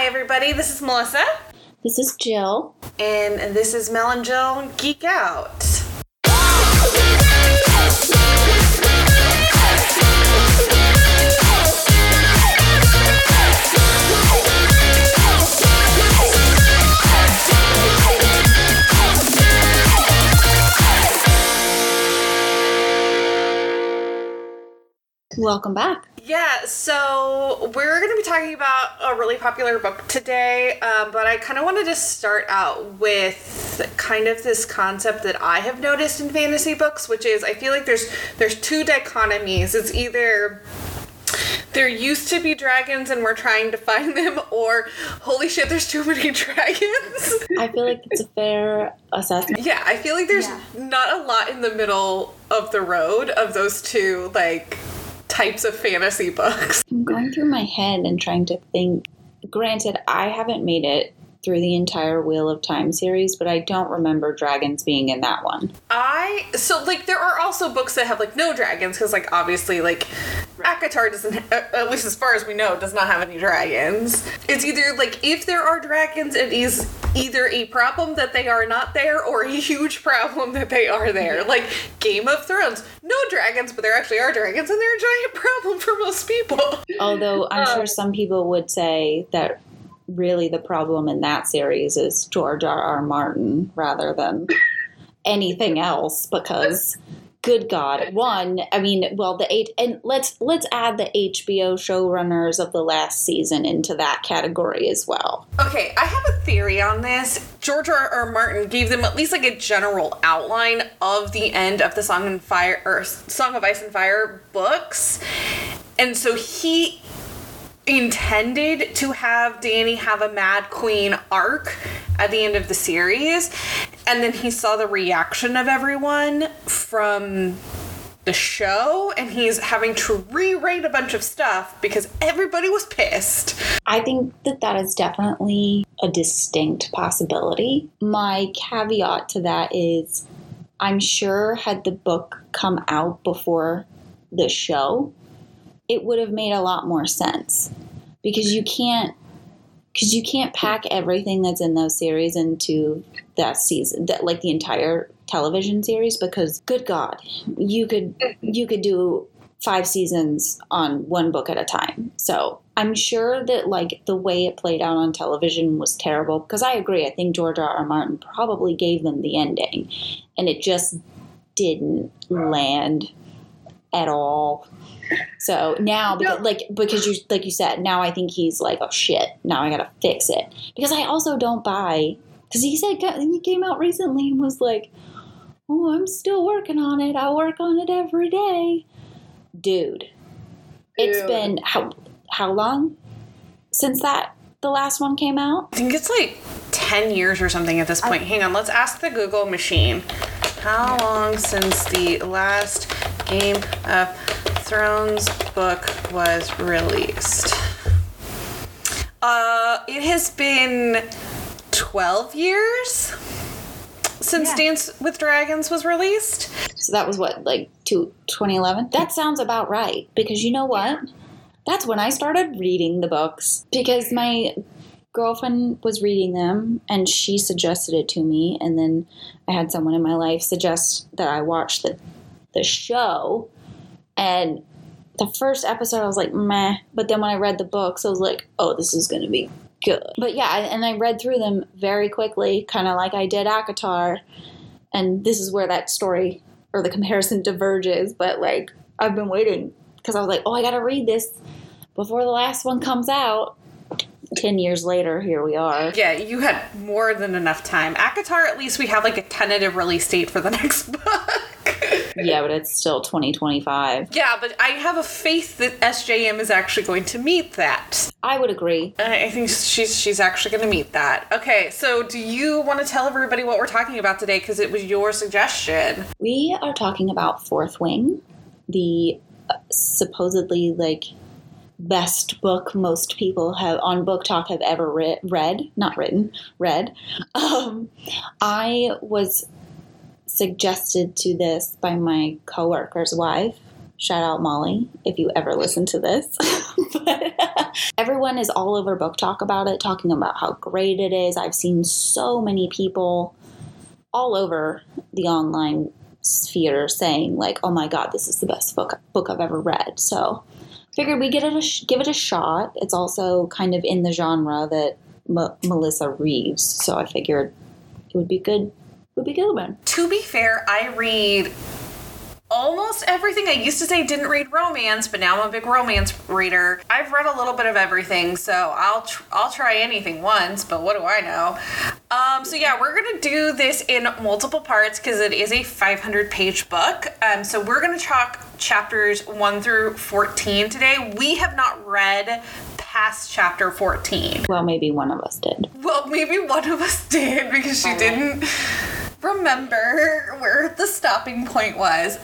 Hi, everybody. This is Melissa. This is Jill. And this is Mel and Jill Geek Out. Welcome back. Yeah, so we're going to be talking about a really popular book today, um, but I kind of wanted to start out with kind of this concept that I have noticed in fantasy books, which is I feel like there's there's two dichotomies. It's either there used to be dragons and we're trying to find them, or holy shit, there's too many dragons. I feel like it's a fair assessment. Yeah, I feel like there's Yeah. not a lot in the middle of the road of those two like types of fantasy books. I'm going through my head and trying to think. Granted, I haven't made it through the entire Wheel of Time series, but I don't remember dragons being in that one. I so like there are also books that have like no dragons because like obviously like ACOTAR doesn't uh, at least as far as we know does not have any dragons. It's either like if there are dragons it is either a problem that they are not there or a huge problem that they are there. Like Game of Thrones, no dragons but there actually are dragons and they're a giant problem for most people. Although I'm Um, sure some people would say that really the problem in that series is George R. R. Martin rather than anything else because good god one i mean well the eight and let's let's add the hbo showrunners of the last season into that category as well Okay, I have a theory on this. George R. R. Martin gave them at least like a general outline of the end of the Song and Fire or Song of Ice and Fire books, and so he intended to have Dany have a Mad Queen arc at the end of the series, and then he saw the reaction of everyone from the show and he's having to rewrite a bunch of stuff because everybody was pissed. i think that that is definitely a distinct possibility my caveat to that is i'm sure had the book come out before the show it would have made a lot more sense. Because you can't because you can't pack everything that's in those series into that season that like the entire television series because good god you could you could do five seasons on one book at a time. So i'm sure that like the way it played out on television was terrible. Because i agree i think george r r. Martin probably gave them the ending and it just didn't land at all so now, because, No. like because you like you said, now I think he's like, oh shit, now I gotta fix it. Because I also don't buy because he said he came out recently and was like, oh, I'm still working on it. I work on it every day, dude. It's been how how long since that the last one came out? I think it's like 10 years or something at this point. Hang on, let's ask the Google machine. How long since the last Game of Thrones book was released? Uh, it has been 12 years since Yeah. Dance with Dragons was released. So that was what like two, 2011? That sounds about right because you know what? That's when I started reading the books because my girlfriend was reading them and she suggested it to me and then I had someone in my life suggest that I watch the the show and the first episode I was like meh but then when I read the books I was like oh this is going to be good. But yeah, and I read through them very quickly kind of like I did ACOTAR and this is where that story or the comparison diverges but like i've been waiting because i was like oh i gotta read this before the last one comes out 10 years later here we are Yeah, you had more than enough time. ACOTAR, at least we have like a tentative release date for the next book. Yeah but it's still 2025 Yeah, but I have a faith that SJM is actually going to meet that. i would agree I think she's she's actually going to meet that. Okay, so do you want to tell everybody what we're talking about today? Because it was your suggestion. we are talking about fourth wing the uh, supposedly like best book most people have on BookTok have ever re- read not written read um, i was suggested to this by my coworker's wife shout out molly if you ever listen to this but uh, Everyone is all over BookTok about it, talking about how great it is. I've seen so many people all over the online sphere saying like, "Oh my god, this is the best book book I've ever read." So, figured we get it sh- give it a shot. It's also kind of in the genre that M- Melissa reads, so I figured it would be good. Be. To be fair, I read almost everything. I used to say didn't read romance, but now I'm a big romance reader. I've read a little bit of everything, so I'll tr- I'll try anything once. But what do I know? Um, so yeah, we're gonna do this in multiple parts because it is a 500 page book. Um, so we're gonna talk chapters one through 14 today. We have not read past chapter 14. Well, maybe one of us did. Well, maybe one of us did because she didn't remember where the stopping point was.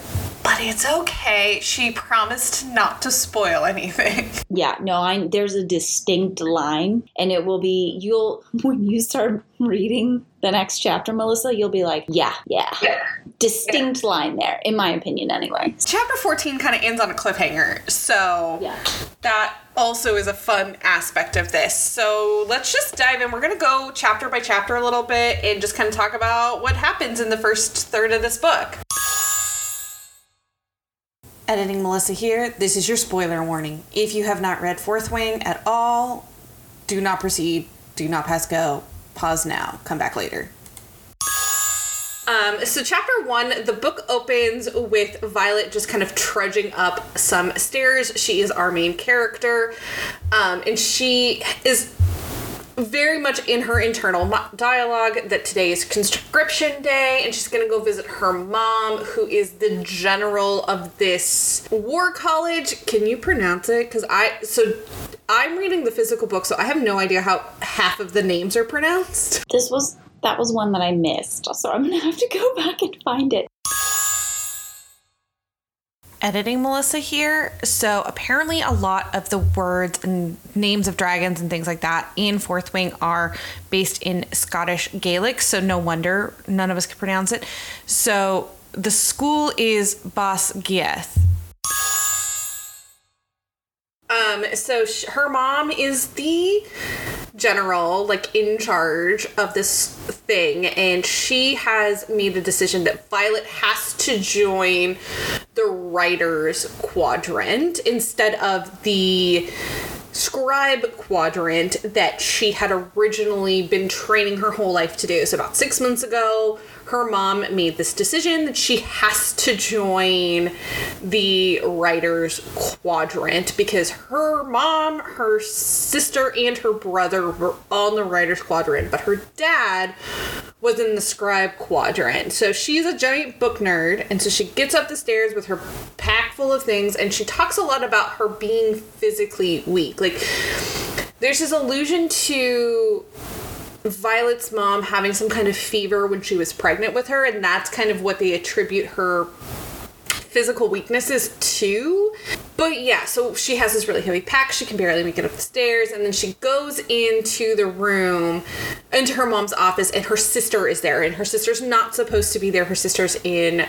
But it's okay. She promised not to spoil anything. Yeah, no, I there's a distinct line, and it will be you'll when you start reading the next chapter, Melissa, you'll be like, yeah, yeah, distinct line there, in my opinion, anyway. Chapter 14 kind of ends on a cliffhanger. So Yeah. that also is a fun aspect of this. So let's just dive in. We're going to go chapter by chapter a little bit and just kind of talk about what happens in the first third of this book. Editing Melissa here. This is your spoiler warning. If you have not read Fourth Wing at all, do not proceed. Do not pass go. Pause now. Come back later. Um, so chapter one, the book opens with Violet just kind of trudging up some stairs. She is our main character, um, and she is very much in her internal dialogue that today is conscription day and she's gonna go visit her mom who is the general of this war college. Can you pronounce it? Because i so i'm reading the physical book so i have no idea how half of the names are pronounced. This was that was one that I missed, so I'm gonna have to go back and find it. Editing Melissa here. So apparently, a lot of the words and names of dragons and things like that in Fourth Wing are based in Scottish Gaelic. So no wonder none of us could pronounce it. So the school is Basgiath. Um, so sh- her mom is the general, like in charge of this thing, and she has made a decision that Violet has to join the rider's quadrant instead of the scribe quadrant that she had originally been training her whole life to do. So, about six months ago, her mom made this decision that she has to join the rider's quadrant because her mom, her sister, and her brother were on the rider's quadrant, but her dad was in the scribe quadrant. So she's a giant book nerd, and so she gets up the stairs with her pack full of things, and she talks a lot about her being physically weak. Like, there's this allusion to Violet's mom having some kind of fever when she was pregnant with her, and that's kind of what they attribute her physical weaknesses to. But yeah, so she has this really heavy pack. She can barely make it up the stairs. And then she goes into the room, into her mom's office, and her sister is there. And her sister's not supposed to be there. Her sister's in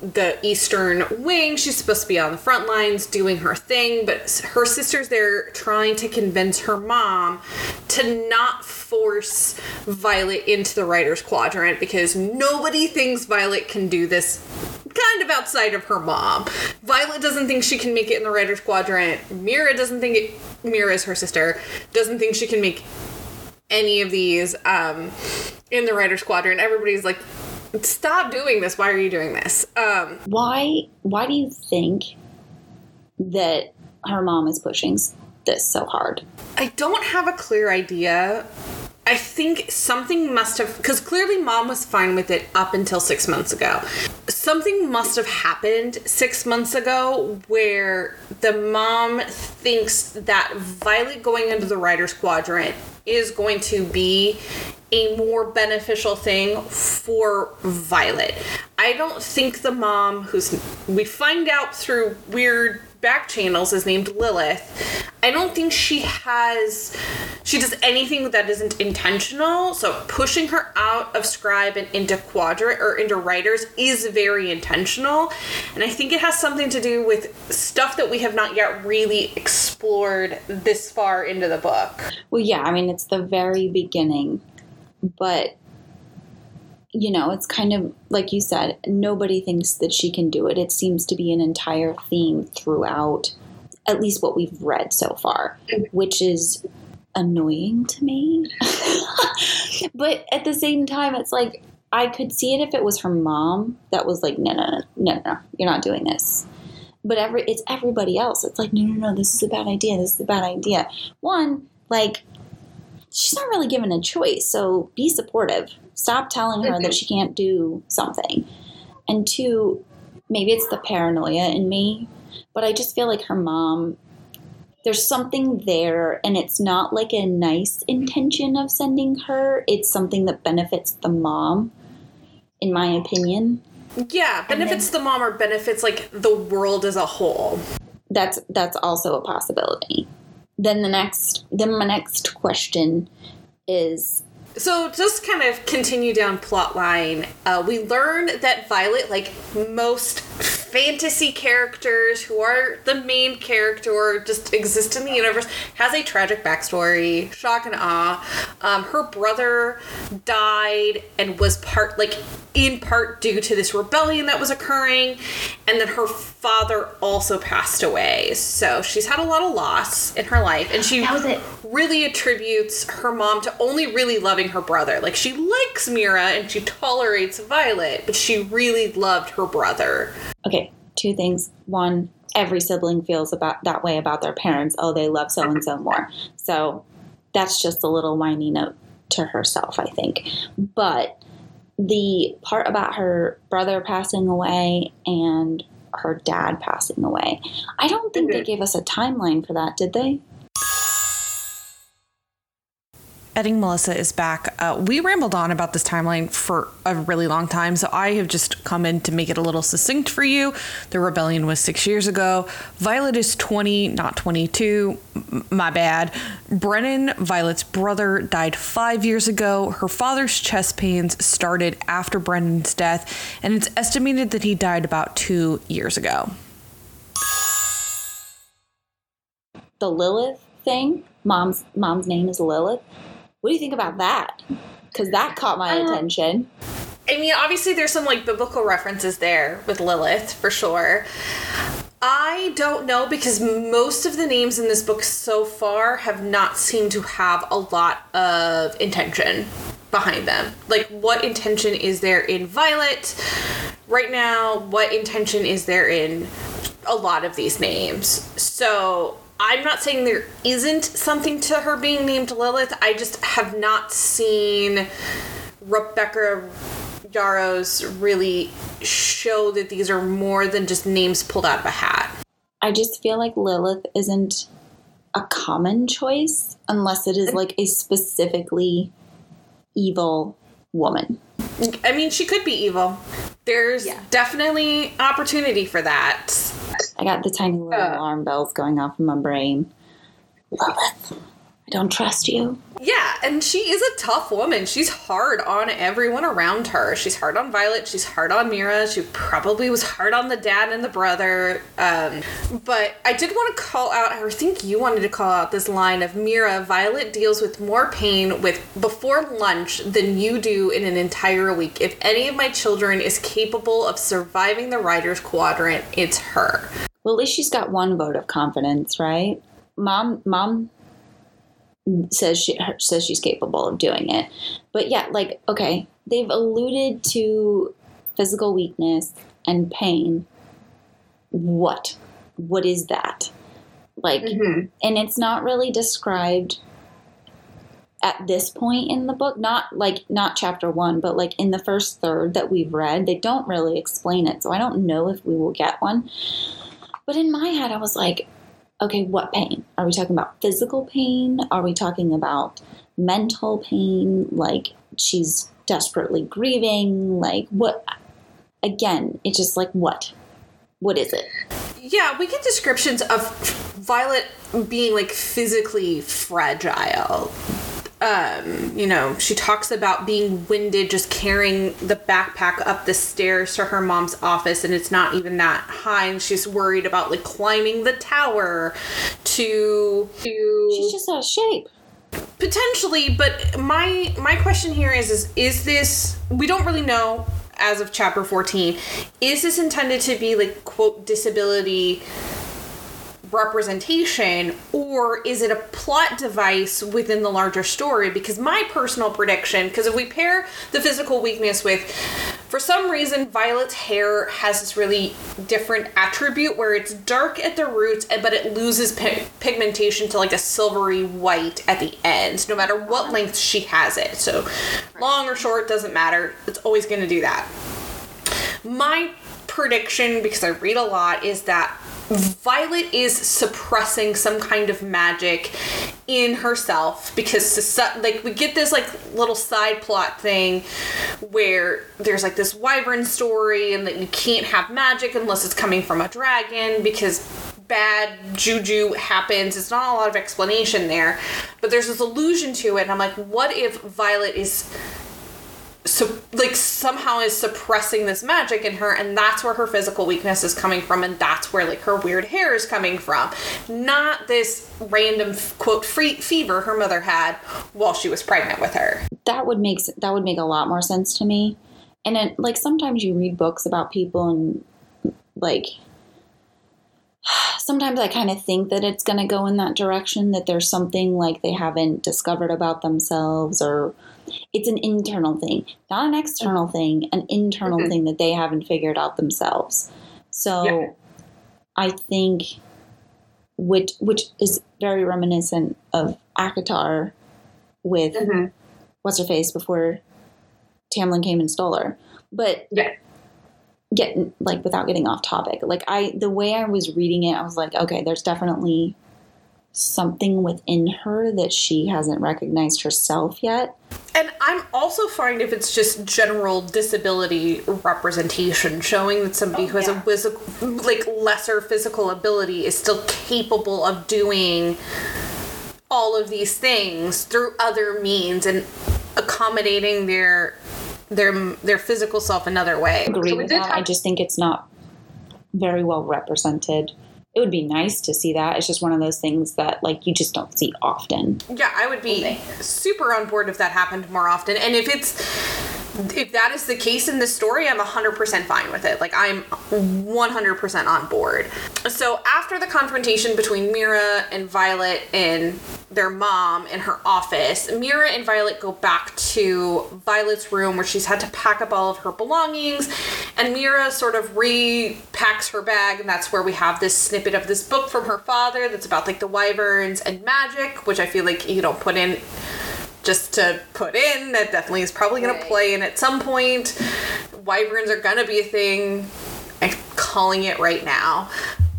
the eastern wing. She's supposed to be on the front lines doing her thing. But her sister's there trying to convince her mom to not force Violet into the rider's quadrant because nobody thinks Violet can do this kind of outside of her mom. Violet doesn't think she can make it in the rider's quadrant. Mira doesn't think it. Mira is her sister. Doesn't think she can make any of these um, in the rider's quadrant. Everybody's like, "Stop doing this! Why are you doing this?" Um, Why why do you think that her mom is pushing this so hard? I don't have a clear idea. I think something must have, because clearly mom was fine with it up until six months ago. Something must have happened six months ago where the mom thinks that Violet going into the rider's quadrant is going to be a more beneficial thing for Violet. I don't think the mom, who's we find out through weird back channels is named Lilith. I don't think she has she does anything that isn't intentional. So pushing her out of scribe and into quadrant or into riders is very intentional. And I think it has something to do with stuff that we have not yet really explored this far into the book. Well, yeah, I mean, it's the very beginning, but you know, it's kind of like you said, nobody thinks that she can do it. It seems to be an entire theme throughout, at least what we've read so far, mm-hmm. which is annoying to me. but at the same time, it's like I could see it if it was her mom that was like, no, no, no, no, no, you're not doing this. But every it's everybody else. It's like, no, no, no, this is a bad idea. This is a bad idea. One, like, she's not really given a choice, so be supportive. Stop telling her that mm-hmm. she can't do something. And two, maybe it's the paranoia in me, but I just feel like her mom there's something there and it's not like a nice intention of sending her it's something that benefits the mom in my opinion Yeah, benefits the mom or benefits like the world as a whole. that's that's also a possibility then the next then my next question is So just kind of continue down plot line. Uh, we learn that Violet, like most fantasy characters who are the main character or just exist in the universe, has a tragic backstory. Shock and awe. Um, her brother died and was part like in part due to this rebellion that was occurring, and then her father also passed away. So she's had a lot of loss in her life, and she That was it. really attributes her mom to only really loving her brother. Like she likes Mira and she tolerates Violet, but she really loved her brother. okay two things. One every sibling feels about that way about their parents. Oh they love so and so more. So that's just a little whiny note to herself i think. But the part about her brother passing away and her dad passing away i don't think they gave us a timeline for that did they Editing Melissa is back. Uh, we rambled on about this timeline for a really long time, so I have just come in to make it a little succinct for you. The rebellion was six years ago. Violet is 20, not 22. M- my bad. Brennan, Violet's brother, died five years ago. Her father's chest pains started after Brennan's death, and it's estimated that he died about two years ago. the lilith thing mom's mom's name is lilith what do you think about that because that caught my uh, attention I mean, obviously, there's some like biblical references there with Lilith for sure. I don't know because most of the names in this book so far have not seemed to have a lot of intention behind them. Like, what intention is there in Violet right now? What intention is there in a lot of these names? So. I'm not saying there isn't something to her being named Lilith. I just have not seen Rebecca Yarros really show that these are more than just names pulled out of a hat. I just feel like Lilith isn't a common choice unless it is like a specifically evil woman. I mean, she could be evil. There's Yeah. definitely opportunity for that. I got the tiny little Uh. alarm bells going off in my brain. Lilith, I don't trust you. Yeah, and she is a tough woman. She's hard on everyone around her. She's hard on Violet. She's hard on Mira. She probably was hard on the dad and the brother. Um, but I did want to call out. I think you wanted to call out this line of Mira. Violet deals with more pain with before lunch than you do in an entire week. If any of my children is capable of surviving the rider's quadrant, it's her. Well, at least she's got one vote of confidence, right? Mom, mom says she her- says she's capable of doing it, but yeah, like okay, they've alluded to physical weakness and pain. What? What is that? Like, mm-hmm. and it's not really described at this point in the book not like not chapter one but like in the first third that we've read they don't really explain it so i don't know if we will get one but in my head i was like okay what pain? Are we talking about physical pain? Are we talking about mental pain? Like she's desperately grieving? Like what again it's just like what? What is it? Yeah, we get descriptions of Violet being like physically fragile. Um, you know, she talks about being winded just carrying the backpack up the stairs to her mom's office and it's not even that high and she's worried about like climbing the tower to to She's just out of shape. potentially but my my question here is is is this we don't really know as of chapter 14 is this intended to be like quote disability representation or is it a plot device within the larger story? Because my personal prediction because if we pair the physical weakness with for some reason violet's hair has this really different attribute where it's dark at the roots eh, but it loses pi- pigmentation to like a silvery white at the ends no matter what length she has it. So long or short doesn't matter. It's always going to do that. My prediction because i read a lot is that Violet is suppressing some kind of magic in herself because like we get this like little side plot thing where there's like this wyvern story and that you can't have magic unless it's coming from a dragon because bad juju happens. It's not a lot of explanation there, but there's this allusion to it and I'm like what if Violet is so like somehow is suppressing this magic in her and that's where her physical weakness is coming from and that's where like her weird hair is coming from not this random quote free fever her mother had while she was pregnant with her That would make that would make a lot more sense to me. And it, like sometimes you read books about people and like sometimes I kind of think that it's going to go in that direction that there's something like they haven't discovered about themselves or it's an internal thing, not an external thing, an internal Mhm. thing that they haven't figured out themselves. So Yeah. I think which which is very reminiscent of ACOTAR with what's her face before Tamlin came and stole her. But Yeah. getting like without getting off topic, like I the way I was reading it, I was like, okay, there's definitely something within her that she hasn't recognized herself yet. and i'm also fine if it's just general disability representation showing that somebody oh, who has a physical like lesser physical ability is still capable of doing all of these things through other means and accommodating their their their physical self another way. Agree So with did that. I just think it's not very well represented. It would be nice to see that. It's just one of those things that like you just don't see often. Yeah, I would be super on board if that happened more often. And if it's if that is the case in this story, I'm 100% fine with it. Like I'm 100% on board. So after the confrontation between Mira and Violet and their mom in her office, Mira and Violet go back to Violet's room where she's had to pack up all of her belongings and Mira sort of repacks her bag and that's where we have this snippet of this book from her father that's about like the wyverns and magic, which I feel like you don't put in just to put in. That definitely is probably going Right. to play in at some point. Wyverns are going to be a thing. I'm calling it right now.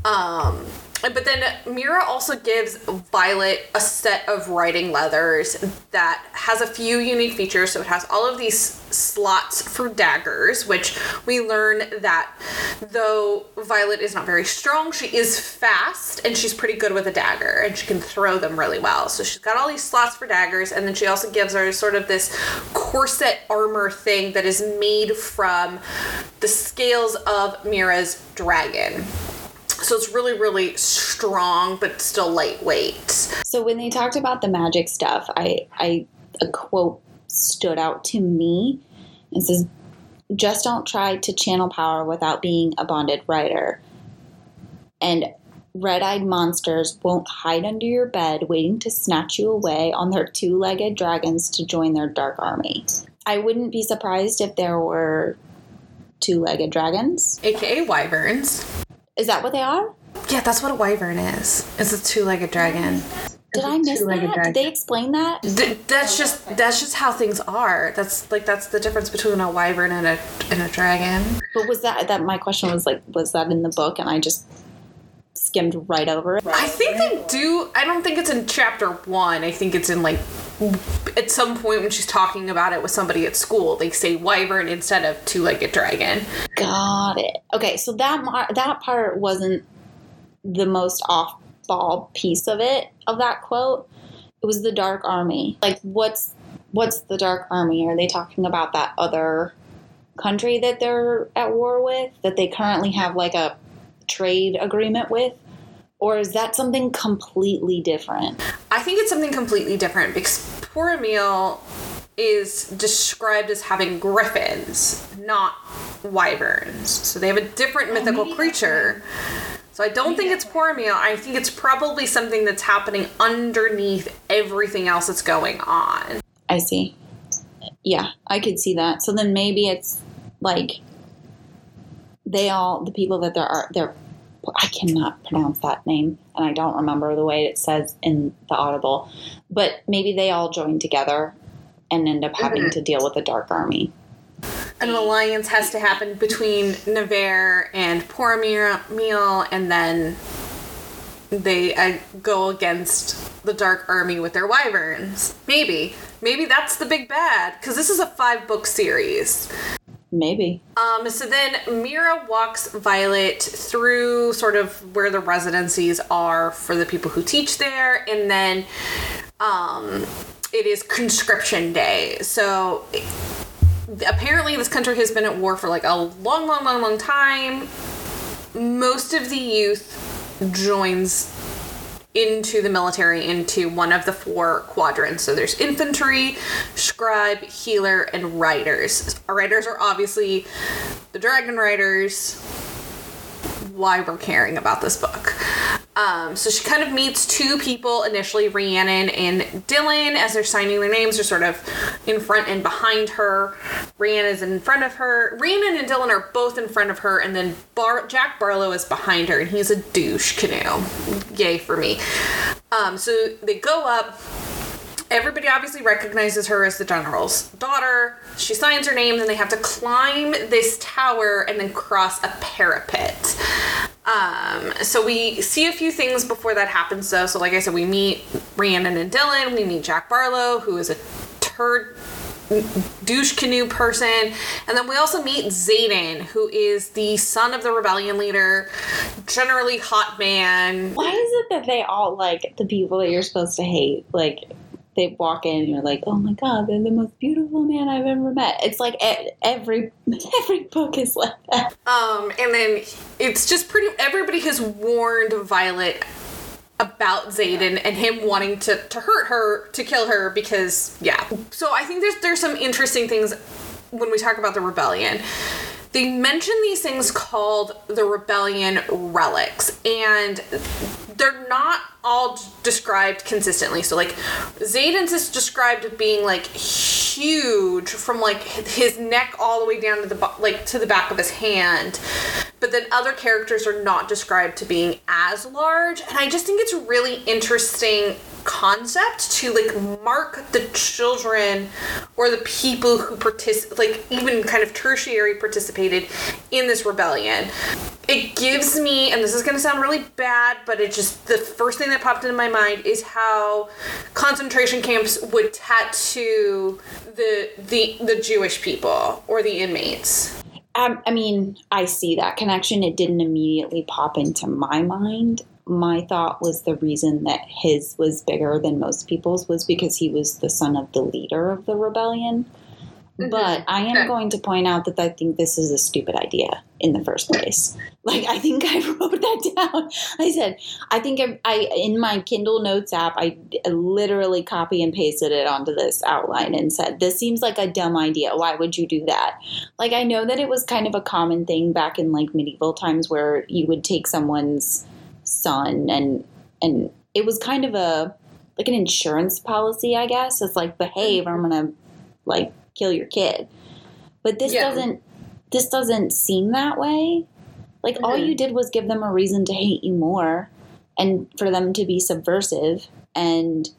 Um, but then Mira also gives Violet a set of riding leathers that has a few unique features. So it has all of these slots for daggers, which we learn that though Violet is not very strong, she is fast and she's pretty good with a dagger and she can throw them really well. So she's got all these slots for daggers, and then she also gives her sort of this corset armor thing that is made from the scales of Mira's dragon. So it's really, really strong, but still lightweight. So when they talked about the magic stuff, I, I a quote stood out to me. It says, "Just don't try to channel power without being a bonded rider." And red-eyed monsters won't hide under your bed, waiting to snatch you away on their two-legged dragons to join their dark army. I wouldn't be surprised if there were two-legged dragons. AKA wyverns. Is that what they are? Yeah, that's what a wyvern is. It's a two-legged dragon. Did I miss that? Did they explain that? Th- that's just that's just how things are. That's like that's the difference between a wyvern and a and a dragon. But was that that my question was like was that in the book and I just skimmed right over it? I think they do. I don't think it's in chapter one. I think it's in like at some point when she's talking about it with somebody at school. They say wyvern instead of two-legged dragon. Got it. Okay, so that that part wasn't the most off ball piece of it of that quote. It was the Dark Army. Like, what's what's the Dark Army? Are they talking about that other country that they're at war with that they currently have like a trade agreement with? Or is that something completely different? I think it's something completely different because Poromiel is described as having griffins, not wyverns. So they have a different oh, mythical creature. So I don't think it's Poromiel. I think it's probably something that's happening underneath everything else that's going on. I see. Yeah, I could see that. So then maybe it's like they all the people that there are they're I cannot pronounce that name and I don't remember the way it says in the audible. But maybe they all join together and end up having to deal with the dark army. An alliance has to happen between Navarre and Poromiel, and then they uh, go against the Dark Army with their wyverns. Maybe. Maybe that's the big bad, because this is a five book series. Maybe. Um, so then Mira walks Violet through sort of where the residencies are for the people who teach there, and then um, it is conscription day. So apparently, this country has been at war for like a long, long, long, long time. Most of the youth joins into the military into one of the four quadrants. So there's infantry, scribe, healer, and riders. Our riders are obviously the dragon riders. Why we're caring about this book. Um, so she kind of meets two people initially, Rhiannon and Dylan, as they're signing their names. They're sort of in front and behind her. Rhiannon is in front of her. Rhiannon and Dylan are both in front of her, and then Bar- Jack Barlow is behind her, and he's a douche canoe. Yay for me. Um, so they go up. Everybody obviously recognizes her as the general's daughter. She signs her name, then they have to climb this tower and then cross a parapet. Um, so we see a few things before that happens, though. So, like I said, we meet Rhiannon and Dylan. We meet Jack Barlow, who is a turd douche canoe person. And then we also meet Xaden, who is the son of the rebellion leader, generally hot man. Why is it that they all like the people that you're supposed to hate? Like, they walk in and you're like, oh my god, they're the most beautiful man I've ever met. It's like every every book is like that. Um, and then it's just pretty. Everybody has warned Violet about Xaden and him wanting to to hurt her, to kill her because yeah. So I think there's there's some interesting things when we talk about the rebellion. They mention these things called the rebellion relics, and they're not all described consistently. So like Xaden's is described being like huge from like his neck all the way down to the like to the back of his hand. But then other characters are not described to being as large, and I just think it's really interesting concept to like mark the children or the people who participate like even kind of tertiary participated in this rebellion it gives me and this is going to sound really bad but it just the first thing that popped into my mind is how concentration camps would tattoo the the the Jewish people or the inmates. Um, I mean, I see that connection. It didn't immediately pop into my mind. My thought was the reason that his was bigger than most people's was because he was the son of the leader of the rebellion. Mm-hmm. But I am okay. going to point out that I think this is a stupid idea in the first place. Like I think I wrote that down. I said I think I, I in my Kindle Notes app I literally copy and pasted it onto this outline and said this seems like a dumb idea. Why would you do that? Like I know that it was kind of a common thing back in like medieval times where you would take someone's son and and it was kind of a like an insurance policy, I guess. It's like behave, I'm gonna like kill your kid. But this yeah. doesn't this doesn't seem that way. Like mm-hmm. all you did was give them a reason to hate you more and for them to be subversive and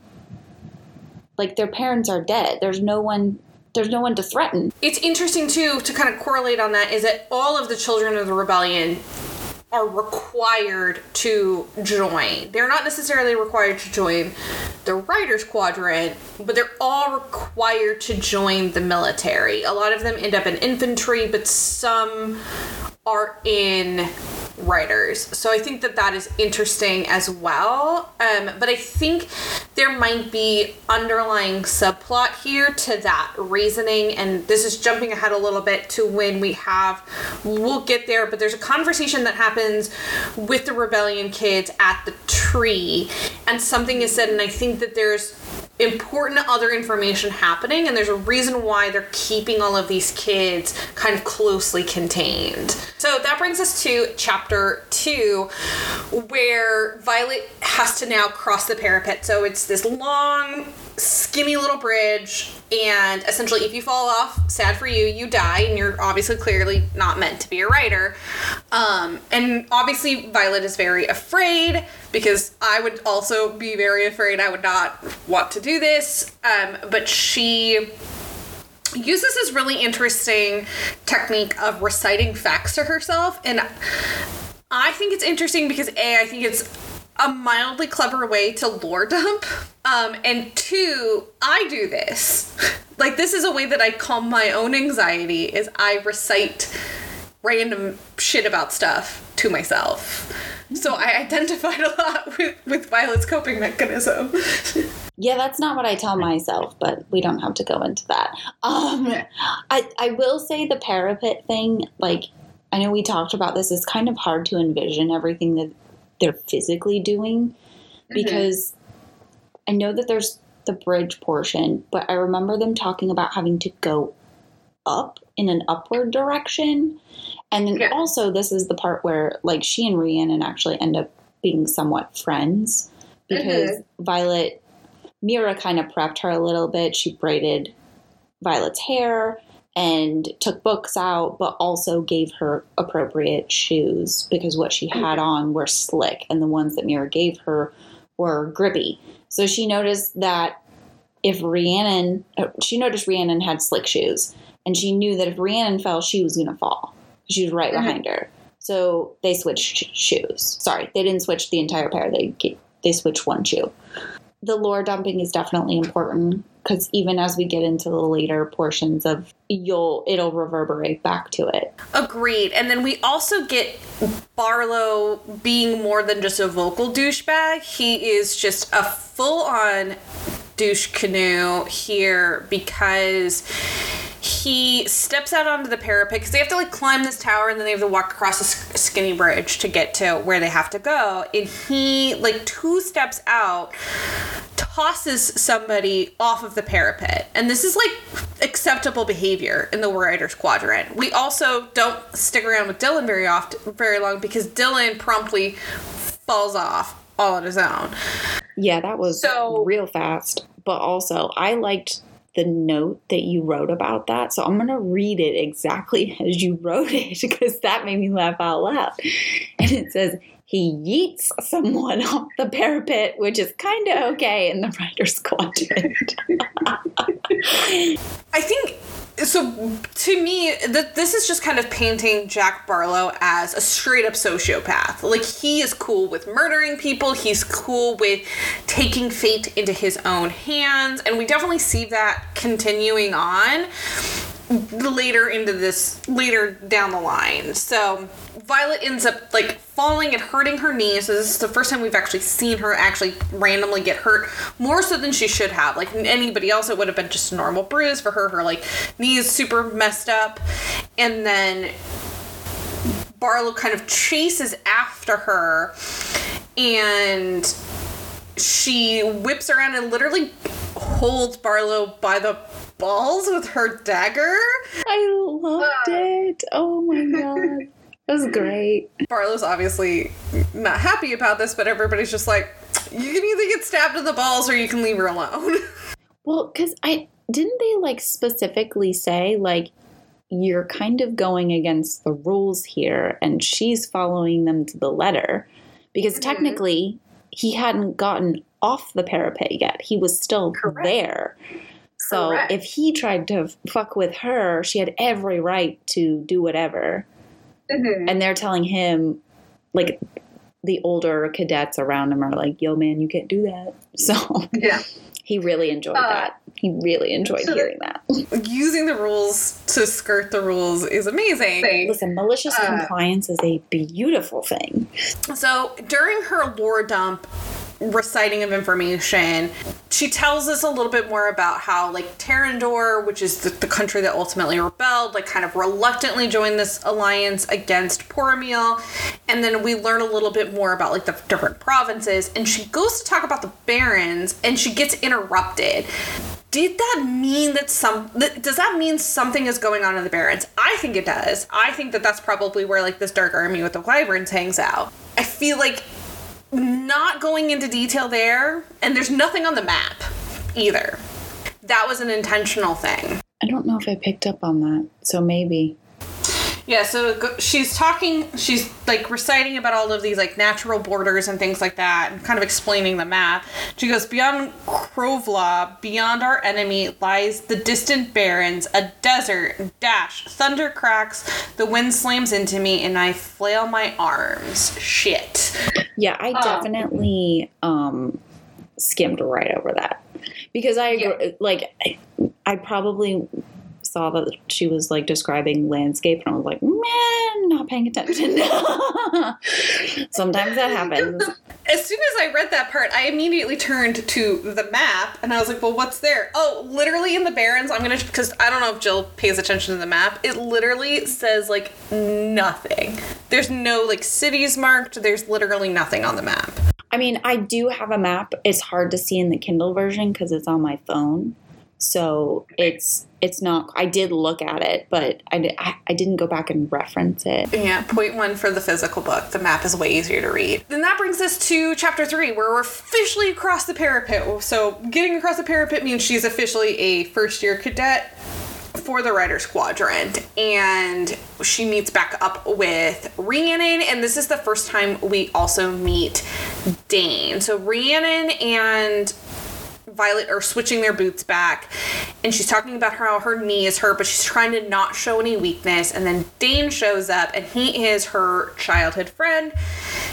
like their parents are dead. There's no one there's no one to threaten. It's interesting too to kind of correlate on that is that all of the children of the rebellion are required to join. They're not necessarily required to join the riders Quadrant, but they're all required to join the military. A lot of them end up in infantry, but some are in riders. So I think that that is interesting as well. Um, but I think there might be underlying subplot here to that reasoning. And this is jumping ahead a little bit to when we have, we'll get there, but there's a conversation that happens with the rebellion kids at the tree. And something is said, and I think that there's important other information happening and there's a reason why they're keeping all of these kids kind of closely contained. So that brings us to chapter 2 where Violet has to now cross the parapet. So it's this long skinny little bridge and essentially if you fall off sad for you you die and you're obviously clearly not meant to be a rider. Um, and obviously violet is very afraid because i would also be very afraid i would not want to do this um, but she uses this really interesting technique of reciting facts to herself and i think it's interesting because a i think it's a mildly clever way to lore dump. Um, and two, I do this. Like this is a way that I calm my own anxiety is I recite random shit about stuff to myself. So I identified a lot with, with Violet's coping mechanism. Yeah, that's not what I tell myself, but we don't have to go into that. Um, I, I will say the parapet thing, like, I know we talked about this, it's kind of hard to envision everything that they're physically doing mm-hmm. because I know that there's the bridge portion, but I remember them talking about having to go up in an upward direction. And then Yeah. also, this is the part where like she and Rhiannon actually end up being somewhat friends because mm-hmm. Violet, Mira kind of prepped her a little bit. She braided Violet's hair and took books out, but also gave her appropriate shoes because what she had on were slick, and the ones that Mira gave her were grippy. So she noticed that if Rhiannon, uh, she noticed Rhiannon had slick shoes, and she knew that if Rhiannon fell, she was going to fall. She was right Mhm. behind her. So they switched shoes. Sorry, they didn't switch the entire pair. They they switched one shoe. The lore dumping is definitely important because even as we get into the later portions of you'll it'll reverberate back to it. Agreed. And then we also get Barlow being more than just a vocal douchebag. He is just a full on douche canoe here because he steps out onto the parapet because they have to like climb this tower and then they have to walk across a skinny bridge to get to where they have to go. And he like two steps out tosses somebody off of the parapet. And this is like acceptable behavior in the rider's quadrant. We also don't stick around with Dylan very often very long because Dylan promptly falls off all on his own. Yeah, that was So- real fast. But also, I liked the note that you wrote about that. So I'm going to read it exactly as you wrote it because that made me laugh out loud. And it says, he yeets someone off the parapet, which is kind of okay in the rider's quadrant. I think so to me th- this is just kind of painting Jack Barlow as a straight up sociopath. Like he is cool with murdering people, he's cool with taking fate into his own hands and we definitely see that continuing on later into this later down the line. So Violet ends up like falling and hurting her knee. So this is the first time we've actually seen her actually randomly get hurt more so than she should have. Like anybody else, it would have been just a normal bruise. For her, her like knee is super messed up, and then Barlow kind of chases after her, and she whips around and literally holds Barlow by the balls with her dagger. I loved it. Oh my God. That was great. Barlow's obviously not happy about this, but everybody's just like, you can either get stabbed in the balls or you can leave her alone. Well, because I didn't they like specifically say, like, you're kind of going against the rules here, and she's following them to the letter. Because Mhm. technically, he hadn't gotten off the parapet yet, he was still Correct. there. So Correct. if he tried to fuck with her, she had every right to do whatever. And they're telling him, like, the older cadets around him are like, yo, man, you can't do that. So Yeah. he really enjoyed Uh, that. He really enjoyed so hearing that. Using the rules to skirt the rules is amazing. Listen, malicious Uh, compliance is a beautiful thing. So during her lore dump reciting of information, she tells us a little bit more about how like Tyrrendor, which is the, the country that ultimately rebelled, like kind of reluctantly joined this alliance against Poromiel. And then we learn a little bit more about like the different provinces. And she goes to talk about the Barrens and she gets interrupted. Did that mean that some does that mean something is going on in the Barrens? I think it does. I think that that's probably where like this dark army with the wyverns hangs out. I feel like not going into detail there, and there's nothing on the map either. That was an intentional thing. I don't know if I picked up on that, so maybe. Yeah, so she's talking, she's like reciting about all of these like natural borders and things like that, and kind of explaining the map. She goes, Beyond Krovla, beyond our enemy, lies the distant barrens, a desert, dash, thunder cracks, the wind slams into me, and I flail my arms. Shit. Yeah, I definitely um skimmed right over that. Because I agree, like I, I probably saw that she was like describing landscape and I was like, man, not paying attention. Sometimes that happens. As soon as I read that part, I immediately turned to the map and I was like, well, what's there? Oh, literally in the Barrens, I'm to, because I don't know if Jill pays attention to the map, it literally says like nothing. There's no like cities marked, there's literally nothing on the map. I mean, I do have a map. It's hard to see in the Kindle version because it's on my phone. So it's it's not. I did look at it, but I, I didn't go back and reference it. Yeah, point one for the physical book. The map is way easier to read. Then that brings us to chapter three, where we're officially across the parapet. So getting across the parapet means she's officially a first year cadet for the Riders Quadrant, and she meets back up with Rhiannon, and this is the first time we also meet Dane. So Rhiannon and Violet are switching their boots back, and she's talking about how her knee is hurt, but she's trying to not show any weakness. And then Dane shows up, and he is her childhood friend.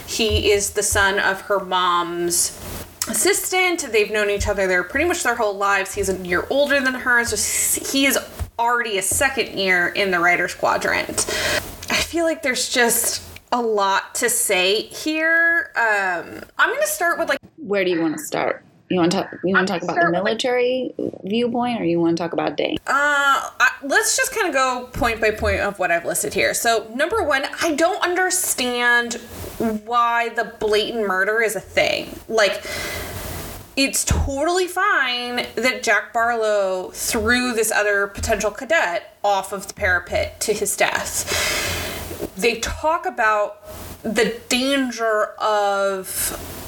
He is the son of her mom's assistant. They've known each other their pretty much their whole lives. He's a year older than her, so he is already a second year in the Riders Quadrant. I feel like there's just a lot to say here. Um, I'm gonna start with like Where do you want to start? You want to talk? You want to talk about the with- military viewpoint, or you want to talk about Dane? Uh, I, let's just kind of go point by point of what I've listed here. So, number one, I don't understand why the blatant murder is a thing. Like, it's totally fine that Jack Barlow threw this other potential cadet off of the parapet to his death. They talk about the danger of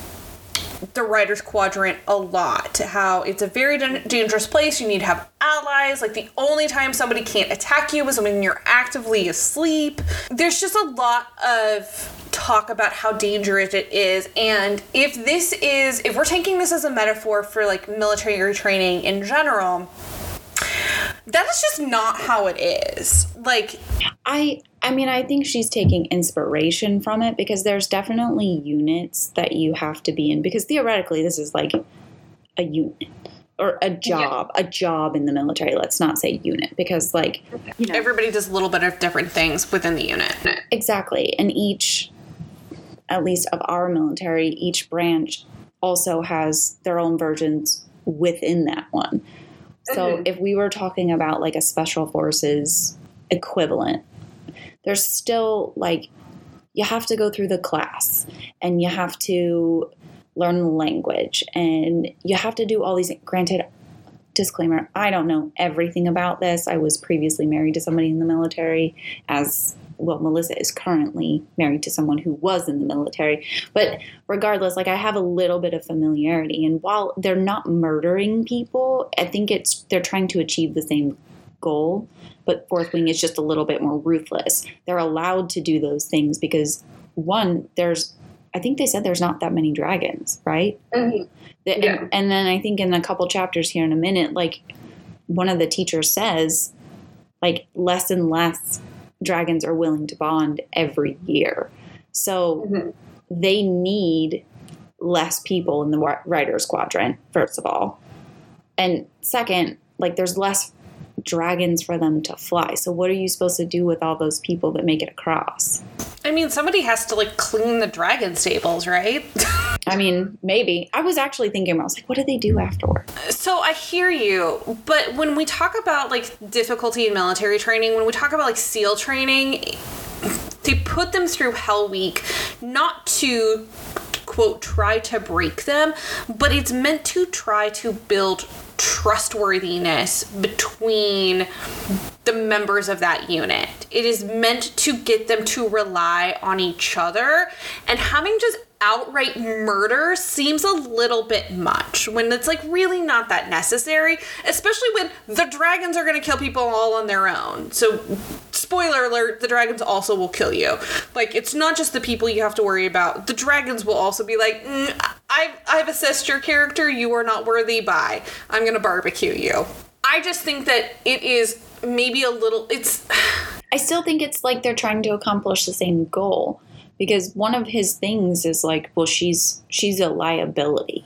the rider's quadrant a lot. How it's a very dan- dangerous place. You need to have allies. Like the only time somebody can't attack you is when you're actively asleep. There's just a lot of talk about how dangerous it is. And if this is if we're taking this as a metaphor for like military training in general that is just not how it is like I I mean, I think she's taking inspiration from it because there's definitely units that you have to be in because theoretically this is like a unit or a job, a job in the military. Let's not say unit because like you know everybody does a little bit of different things within the unit exactly and each at least of our military, each branch also has their own versions within that one. So mm-hmm. if we were talking about like a special forces equivalent, there's still like you have to go through the class and you have to learn language and you have to do all these granted disclaimer i don't know everything about this. I was previously married to somebody in the military as well melissa is currently married to someone who was in the military. But regardless like i have a little bit of familiarity. And while they're not murdering people i think it's they're trying to achieve the same goal. But fourth wing is just a little bit more ruthless. They're allowed to do those things because one there's i think they said there's not that many dragons right? Mm-hmm. The- Yeah. and, and then i think in a couple chapters here in a minute like one of the teachers says like less and less dragons are willing to bond every year so Mhm. they need less people in the riders quadrant first of all and second like there's less dragons for them to fly. So what are you supposed to do with all those people that make it across? I mean, somebody has to like clean the dragon stables, right? I mean, maybe. I was actually thinking, I was like, what do they do afterward? So I hear you, but when we talk about like difficulty in military training, when we talk about like SEAL training, they put them through Hell Week not to quote try to break them, but it's meant to try to build trustworthiness between the members of that unit. It is meant to get them to rely on each other and having just outright murder seems a little bit much when it's like really not that necessary, especially when the dragons are going to kill people all on their own. So, spoiler alert, the dragons also will kill you. Like, it's not just the people you have to worry about, the dragons will also be like, mm, I've, I've assessed your character, you are not worthy, bye. I'm going to barbecue you. I just think that it is maybe a little, it's. I still think it's like they're trying to accomplish the same goal because one of his things is like well she's she's a liability.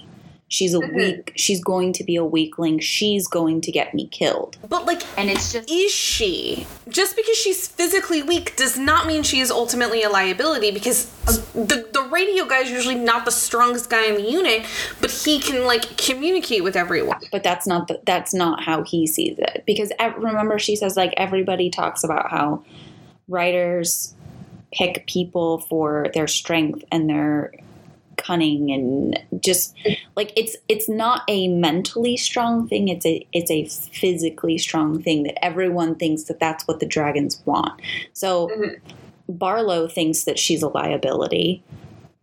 She's a mm-hmm. weak she's going to be a weakling. She's going to get me killed. But like and it's just is she? Just because she's physically weak does not mean she is ultimately a liability because the the radio guy is usually not the strongest guy in the unit but he can like communicate with everyone. But that's not the, that's not how he sees it. Because remember she says like everybody talks about how riders pick people for their strength and their cunning and just like it's it's not a mentally strong thing it's a it's a physically strong thing that everyone thinks that that's what the dragons want so mm-hmm. barlow thinks that she's a liability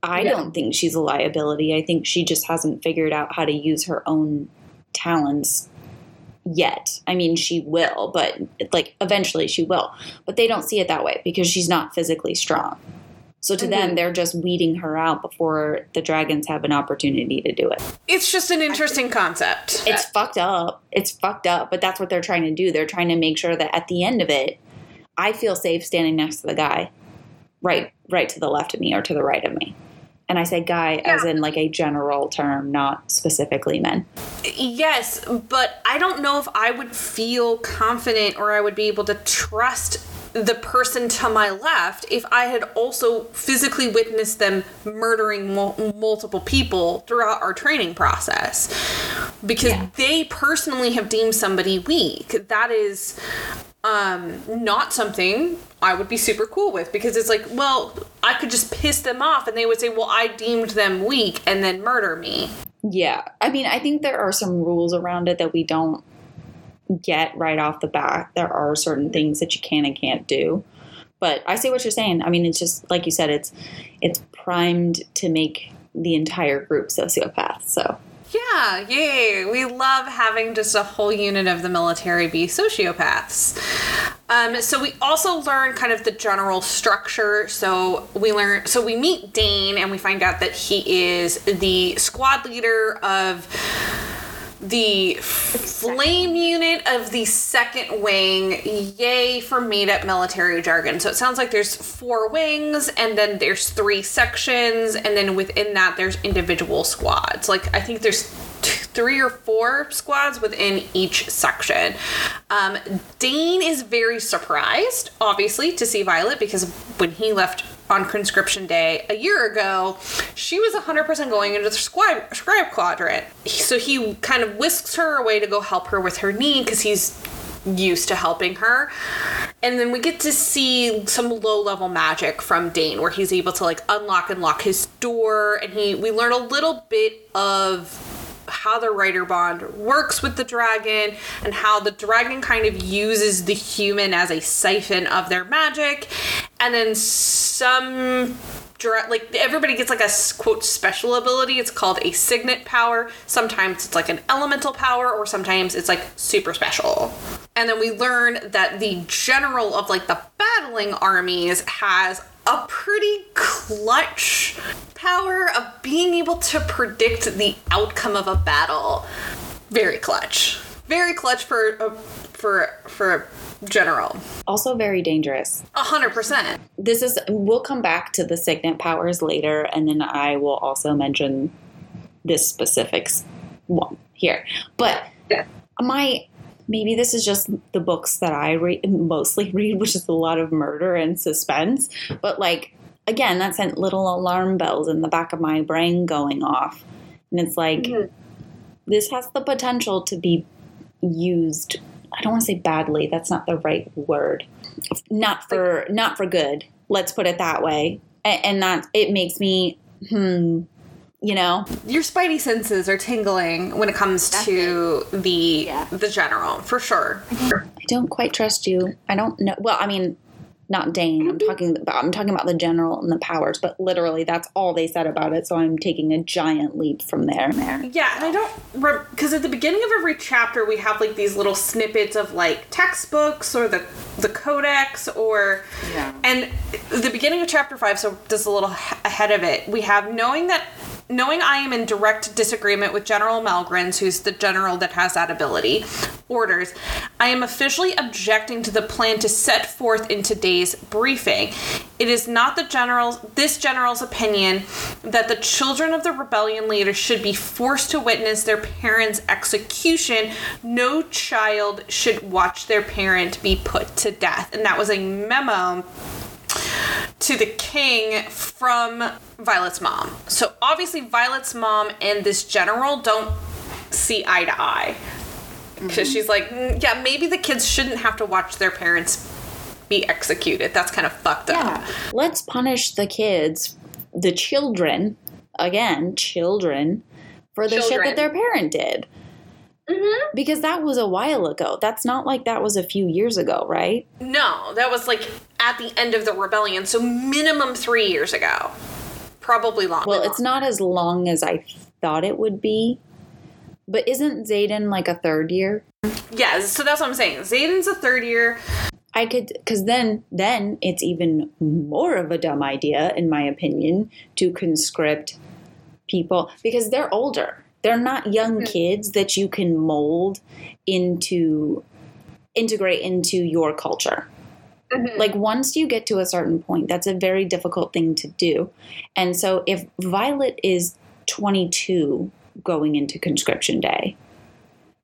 i yeah. don't think she's a liability i think she just hasn't figured out how to use her own talents yet. I mean, she will, but like eventually she will. But they don't see it that way because she's not physically strong. So to mm-hmm. them, they're just weeding her out before the dragons have an opportunity to do it. It's just an interesting concept. It's fucked up. It's fucked up, but that's what they're trying to do. They're trying to make sure that at the end of it, I feel safe standing next to the guy right right to the left of me or to the right of me. And I say guy yeah. as in like a general term, not specifically men. Yes, but I don't know if I would feel confident or I would be able to trust the person to my left if I had also physically witnessed them murdering mul- multiple people throughout our training process. Because yeah. they personally have deemed somebody weak. That is um, not something I would be super cool with because it's like, well, I could just piss them off and they would say, well, I deemed them weak and then murder me. Yeah. I mean, I think there are some rules around it that we don't get right off the bat. There are certain things that you can and can't do. But I see what you're saying. I mean, it's just like you said, it's it's primed to make the entire group sociopaths. So yeah, yay. We love having just a whole unit of the military be sociopaths. Um, so we also learn kind of the general structure. So we learn, so we meet Dane and we find out that he is the squad leader of the flame unit of the second wing. Yay for made up military jargon. So it sounds like there's four wings, and then there's three sections, and then within that, there's individual squads. Like, I think there's three or four squads within each section. Um, Dane is very surprised, obviously, to see Violet because when he left on conscription day a year ago, she was 100% going into the scribe, scribe quadrant. So he kind of whisks her away to go help her with her knee because he's used to helping her. And then we get to see some low level magic from Dane where he's able to like unlock and lock his door and he we learn a little bit of how the Rider Bond works with the dragon and how the dragon kind of uses the human as a siphon of their magic. And then some like everybody gets like a quote special ability. It's called a signet power. Sometimes it's like an elemental power, or sometimes it's like super special. And then we learn that the general of like the battling armies has a pretty clutch power of being able to predict the outcome of a battle. Very clutch. Very clutch for uh, for for general. Also very dangerous. A hundred percent. This is we'll come back to the signet powers later and then I will also mention this specifics one here. But yeah. my maybe this is just the books that I read mostly read, which is a lot of murder and suspense. But like again, that sent little alarm bells in the back of my brain going off. And it's like Mhm. this has the potential to be used I don't want to say badly, that's not the right word. Not for not for good. Let's put it that way. And, and that it makes me hmm you know Your spidey senses are tingling when it comes to the Yeah. the general, for sure. I don't quite trust you. I don't know. Well, I mean, not Dane. I'm talking about. I'm talking about the general and the powers. But literally, that's all they said about it. So I'm taking a giant leap from there. there. Yeah, and I don't because at the beginning of every chapter we have like these little snippets of like textbooks or the the codex or Yeah. and the beginning of chapter 5 so just a little ahead of it we have knowing that knowing I am in direct disagreement with General Melgren's who's the general that has that ability orders I am officially objecting to the plan to set forth in today's briefing it is not the general's this general's opinion that the children of the rebellion leaders should be forced to witness their parents' execution. No child should watch their parent be put to death. And that was a memo to the king from Violet's mom. So obviously Violet's mom and this general don't see eye to eye. Because she's like, "Mm, yeah, maybe the kids shouldn't have to watch their parents be executed. That's kind of fucked up. Yeah. Let's punish the kids, the children, again, children, for the shit that their parent did. Mm-hmm. Because that was a while ago. That's not like that was a few years ago, right? No, that was like at the end of the rebellion, so minimum three years ago. Probably long. Well, it's not as long as I thought it would be. But isn't Xaden like a third year? Yeah, so that's what I'm saying. Xaden's a third year. I could, because then, then it's even more of a dumb idea, in my opinion, to conscript people because they're older. They're not young hmm. kids that you can mold into, integrate into your culture. Mm-hmm. Like once you get to a certain point, that's a very difficult thing to do. And so if Violet is 22 going into conscription day,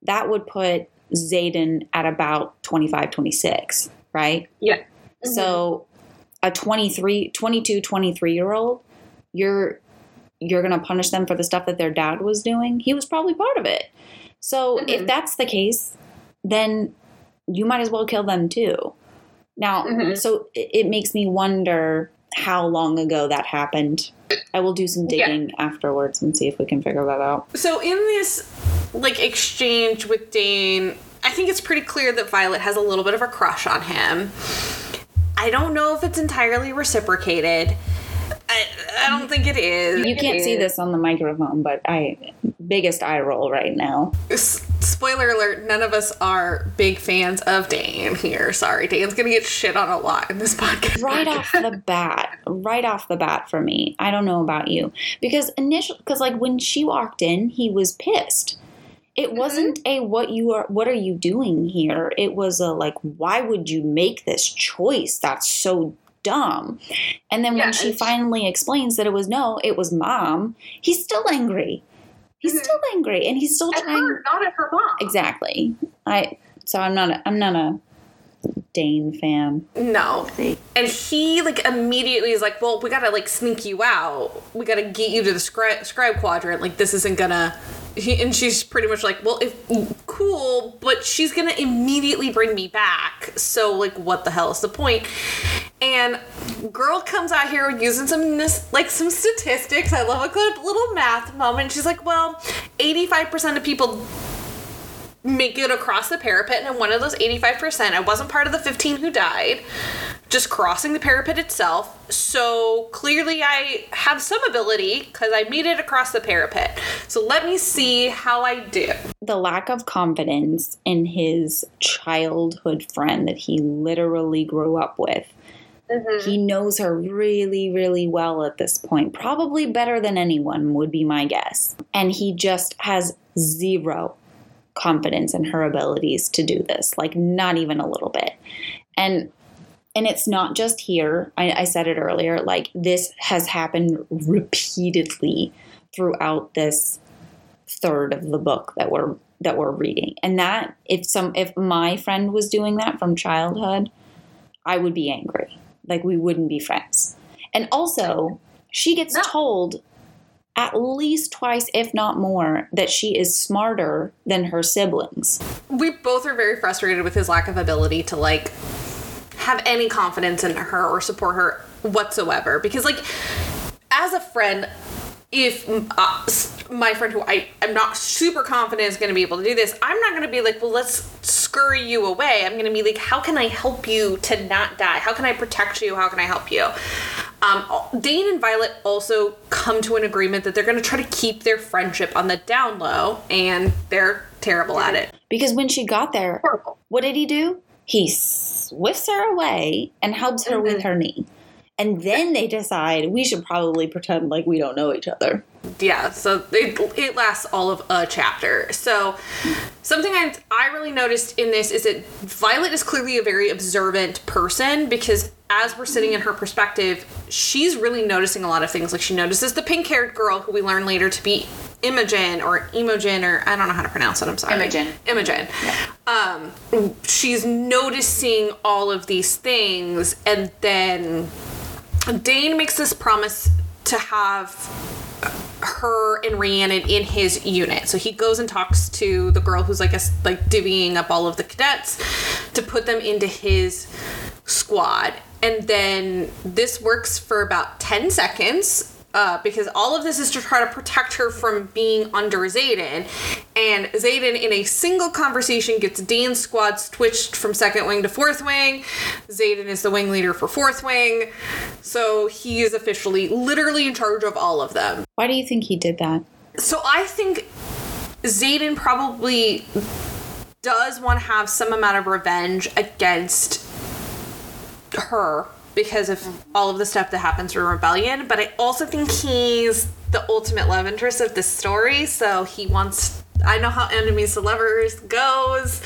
that would put Xaden at about 25, 26, right? Yeah. So mm-hmm. a 23, 22, 23 year old, you're you're going to punish them for the stuff that their dad was doing. He was probably part of it. So if Mhm. that's the case, then you might as well kill them too. Now, Mhm. so it, it makes me wonder how long ago that happened. I will do some Yeah. digging afterwards and see if we can figure that out. So in this like exchange with Dane, I think it's pretty clear that Violet has a little bit of a crush on him. I don't know if it's entirely reciprocated. I, I don't think it is. You can't see this on the microphone, but I biggest eye roll right now. S- spoiler alert, none of us are big fans of Dan here. Sorry, Dan's gonna get shit on a lot in this podcast. right off the bat, right off the bat for me. I don't know about you because initially, because like when she walked in, he was pissed. It mm-hmm. wasn't a what you are, what are you doing here? It was a like, why would you make this choice? That's so dumb. And then Yeah, when she finally explains that it was no, it was mom, he's still angry. He's Mhm. still angry, and he's still At trying. her, not at her mom. Exactly. I. So I'm not. A, I'm not a Dane fan. No. And he like immediately is like, "Well, we gotta like sneak you out. We gotta get you to the scribe, scribe quadrant. Like this isn't gonna." He, and she's pretty much like, "Well, if cool, but she's gonna immediately bring me back. So like, what the hell is the point?" And girl comes out here using some like some statistics. I love a good little math moment. She's like, "Well, eighty-five percent of people." make it across the parapet, and I'm one of those 85%, I wasn't part of the 15 who died, just crossing the parapet itself. So clearly, I have some ability because I made it across the parapet. So let me see how I do. the lack of confidence in his childhood friend that he literally grew up with. Mm-hmm. He knows her really, really well at this point. Probably better than anyone, would be my guess. And he just has zero confidence in her abilities to do this, like not even a little bit. And and it's not just here. I, I said it earlier. Like this has happened repeatedly throughout this third of the book that we're that we're reading. And that if some if my friend was doing that from childhood, I would be angry. Like we wouldn't be friends. And also, she gets No. told at least twice, if not more, that she is smarter than her siblings. we both are very frustrated with his lack of ability to like have any confidence in her or support her whatsoever because like as a friend if uh, my friend who I, I'm not super confident is going to be able to do this, I'm not going to be like, well, let's scurry you away. I'm going to be like, how can I help you to not die? How can I protect you? How can I help you? Um, Dane and Violet also come to an agreement that they're going to try to keep their friendship on the down low, and they're terrible at it. Because when she got there, Horrible. what did he do? He swifts her away and helps her with her knee. And then they decide we should probably pretend like we don't know each other. yeah so it, it lasts all of a chapter so something I, I really noticed in this is that violet is clearly a very observant person because as we're sitting in her perspective she's really noticing a lot of things like she notices the pink-haired girl who we learn later to be imogen or imogen or i don't know how to pronounce it i'm sorry Imogen. imogen um, she's noticing all of these things and then dane makes this promise to have her and Rhiannon in his unit. So he goes and talks to the girl who's like a, like divvying up all of the cadets to put them into his squad. And then this works for about 10 seconds. Uh, because all of this is to try to protect her from being under Xaden. And Xaden, in a single conversation, gets Dane's squad switched from second wing to fourth wing. Xaden is the wing leader for fourth wing. So he is officially, literally in charge of all of them. Why do you think he did that? So I think Xaden probably does want to have some amount of revenge against her because of all of the stuff that happens through rebellion. But I also think he's the ultimate love interest of this story. So he wants. I know how enemies to lovers goes.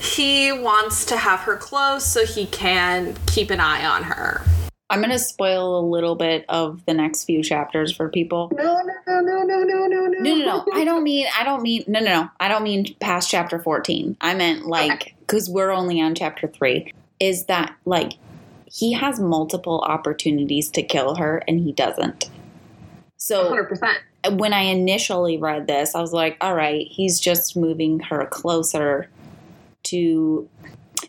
He wants to have her close so he can keep an eye on her. I'm going to spoil a little bit of the next few chapters for people. No, no, no, no, no, no, no, no. No, no, no. I don't mean, I don't mean, no, no, no. I don't mean past chapter 14. I meant like, because we're only on chapter three, is that like he has multiple opportunities to kill her and he doesn't. So 100%. when I initially read this, I was like, all right, he's just moving her closer to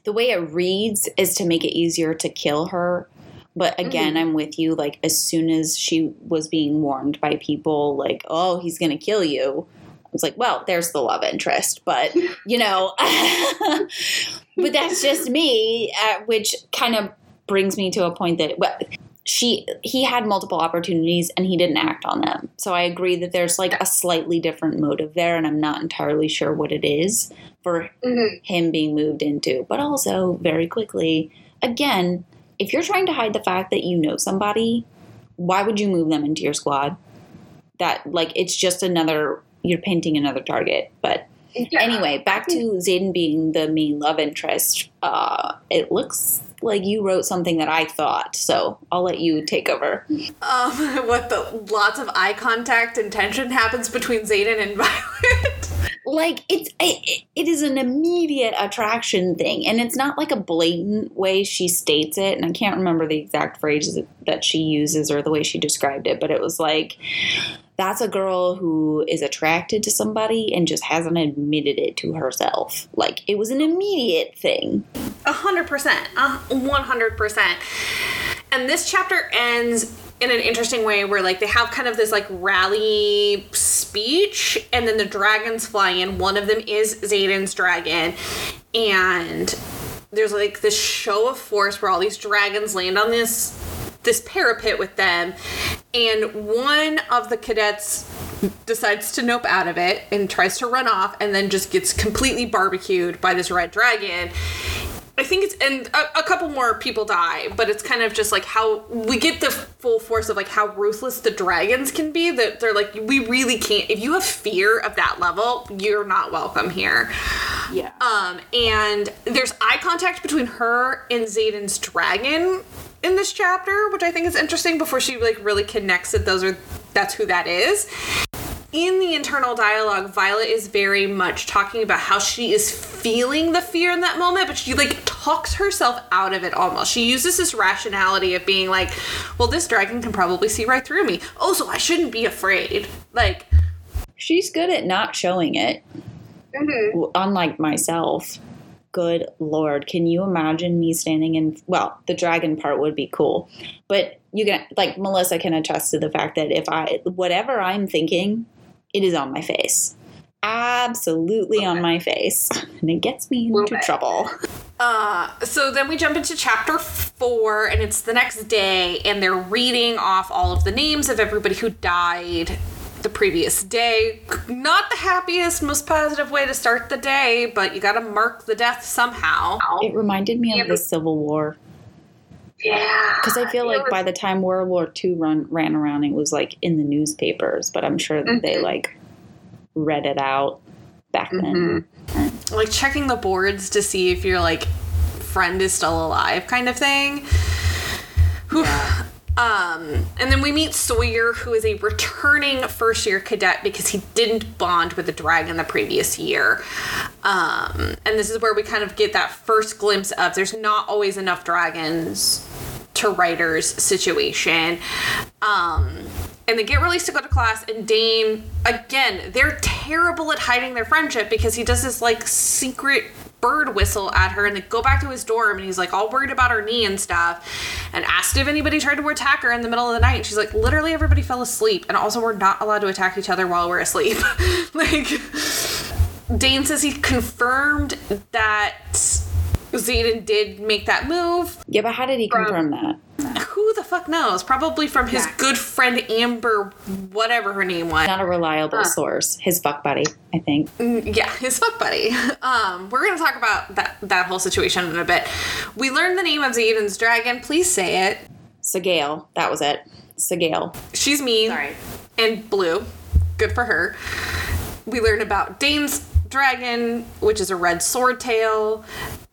the way it reads is to make it easier to kill her. But again, I'm with you. Like, as soon as she was being warned by people, like, oh, he's going to kill you, I was like, well, there's the love interest. But, you know, but that's just me, uh, which kind of brings me to a point that, well, she he had multiple opportunities and he didn't act on them. So I agree that there's like a slightly different motive there and I'm not entirely sure what it is for Mhm. him being moved into. But also very quickly, again, if you're trying to hide the fact that you know somebody, why would you move them into your squad? That like it's just another you're painting another target. But Yeah. anyway, back to Xaden being the main love interest. Uh, it looks like you wrote something that I thought, so I'll let you take over. Um, what the lots of eye contact and tension happens between Xaden and Violet. Like it's it, it is an immediate attraction thing, and it's not like a blatant way she states it. And I can't remember the exact phrases that she uses or the way she described it, but it was like. That's a girl who is attracted to somebody and just hasn't admitted it to herself. Like it was an immediate thing. A hundred percent. One hundred percent. And this chapter ends in an interesting way where like they have kind of this like rally speech and then the dragons fly in. One of them is Xaden's dragon. And there's like this show of force where all these dragons land on this this parapet with them and one of the cadets decides to nope out of it and tries to run off and then just gets completely barbecued by this red dragon I think it's and a, a couple more people die, but it's kind of just like how we get the full force of like how ruthless the dragons can be. That they're like we really can't. If you have fear of that level, you're not welcome here. Yeah. Um, and there's eye contact between her and Xaden's dragon in this chapter, which I think is interesting. Before she like really connects that those are that's who that is. in the internal dialogue, Violet is very much talking about how she is feeling the fear in that moment, but she like talks herself out of it almost. She uses this rationality of being like, well, this dragon can probably see right through me. Oh, so I shouldn't be afraid. Like, She's good at not showing it, Mhm. unlike myself. Good lord, can you imagine me standing in? Well, the dragon part would be cool, but you can, like, Melissa can attest to the fact that if I, whatever I'm thinking, it is on my face. Absolutely on my face. And it gets me into trouble. Uh, so then we jump into chapter four, and it's the next day, and they're reading off all of the names of everybody who died the previous day. Not the happiest, most positive way to start the day, but you gotta mark the death somehow. It reminded me Yeah, of the Civil War. Yeah. Because I feel like was- by the time World War II run, ran around, it was like in the newspapers, but I'm sure that they Mhm. like read it out back then. Mhm. Like checking the boards to see if your like friend is still alive, kind of thing. Whew. Um, and then we meet Sawyer, who is a returning first year cadet because he didn't bond with the dragon the previous year. Um, and this is where we kind of get that first glimpse of there's not always enough dragons to rider's situation. Um, and they get released to go to class, and Dane, again, they're terrible at hiding their friendship because he does this like secret bird whistle at her and they go back to his dorm and he's like all worried about her knee and stuff and asked if anybody tried to attack her in the middle of the night and she's like literally everybody fell asleep and also we're not allowed to attack each other while we're asleep like Dane says he confirmed that Xaden did make that move. Yeah, but how did he From- confirm that? Who the fuck knows? Probably from his Yeah. good friend Amber, whatever her name was. Not a reliable Huh. source. His fuck buddy, I think. Mm, Yeah, his fuck buddy. Um, we're gonna talk about that that whole situation in a bit. We learned the name of Xaden's dragon. Please say it. Sgaeyl, that was it. Sgaeyl. She's mean Sorry. and blue. Good for her. We learn about Dane's dragon, which is a red sword tail.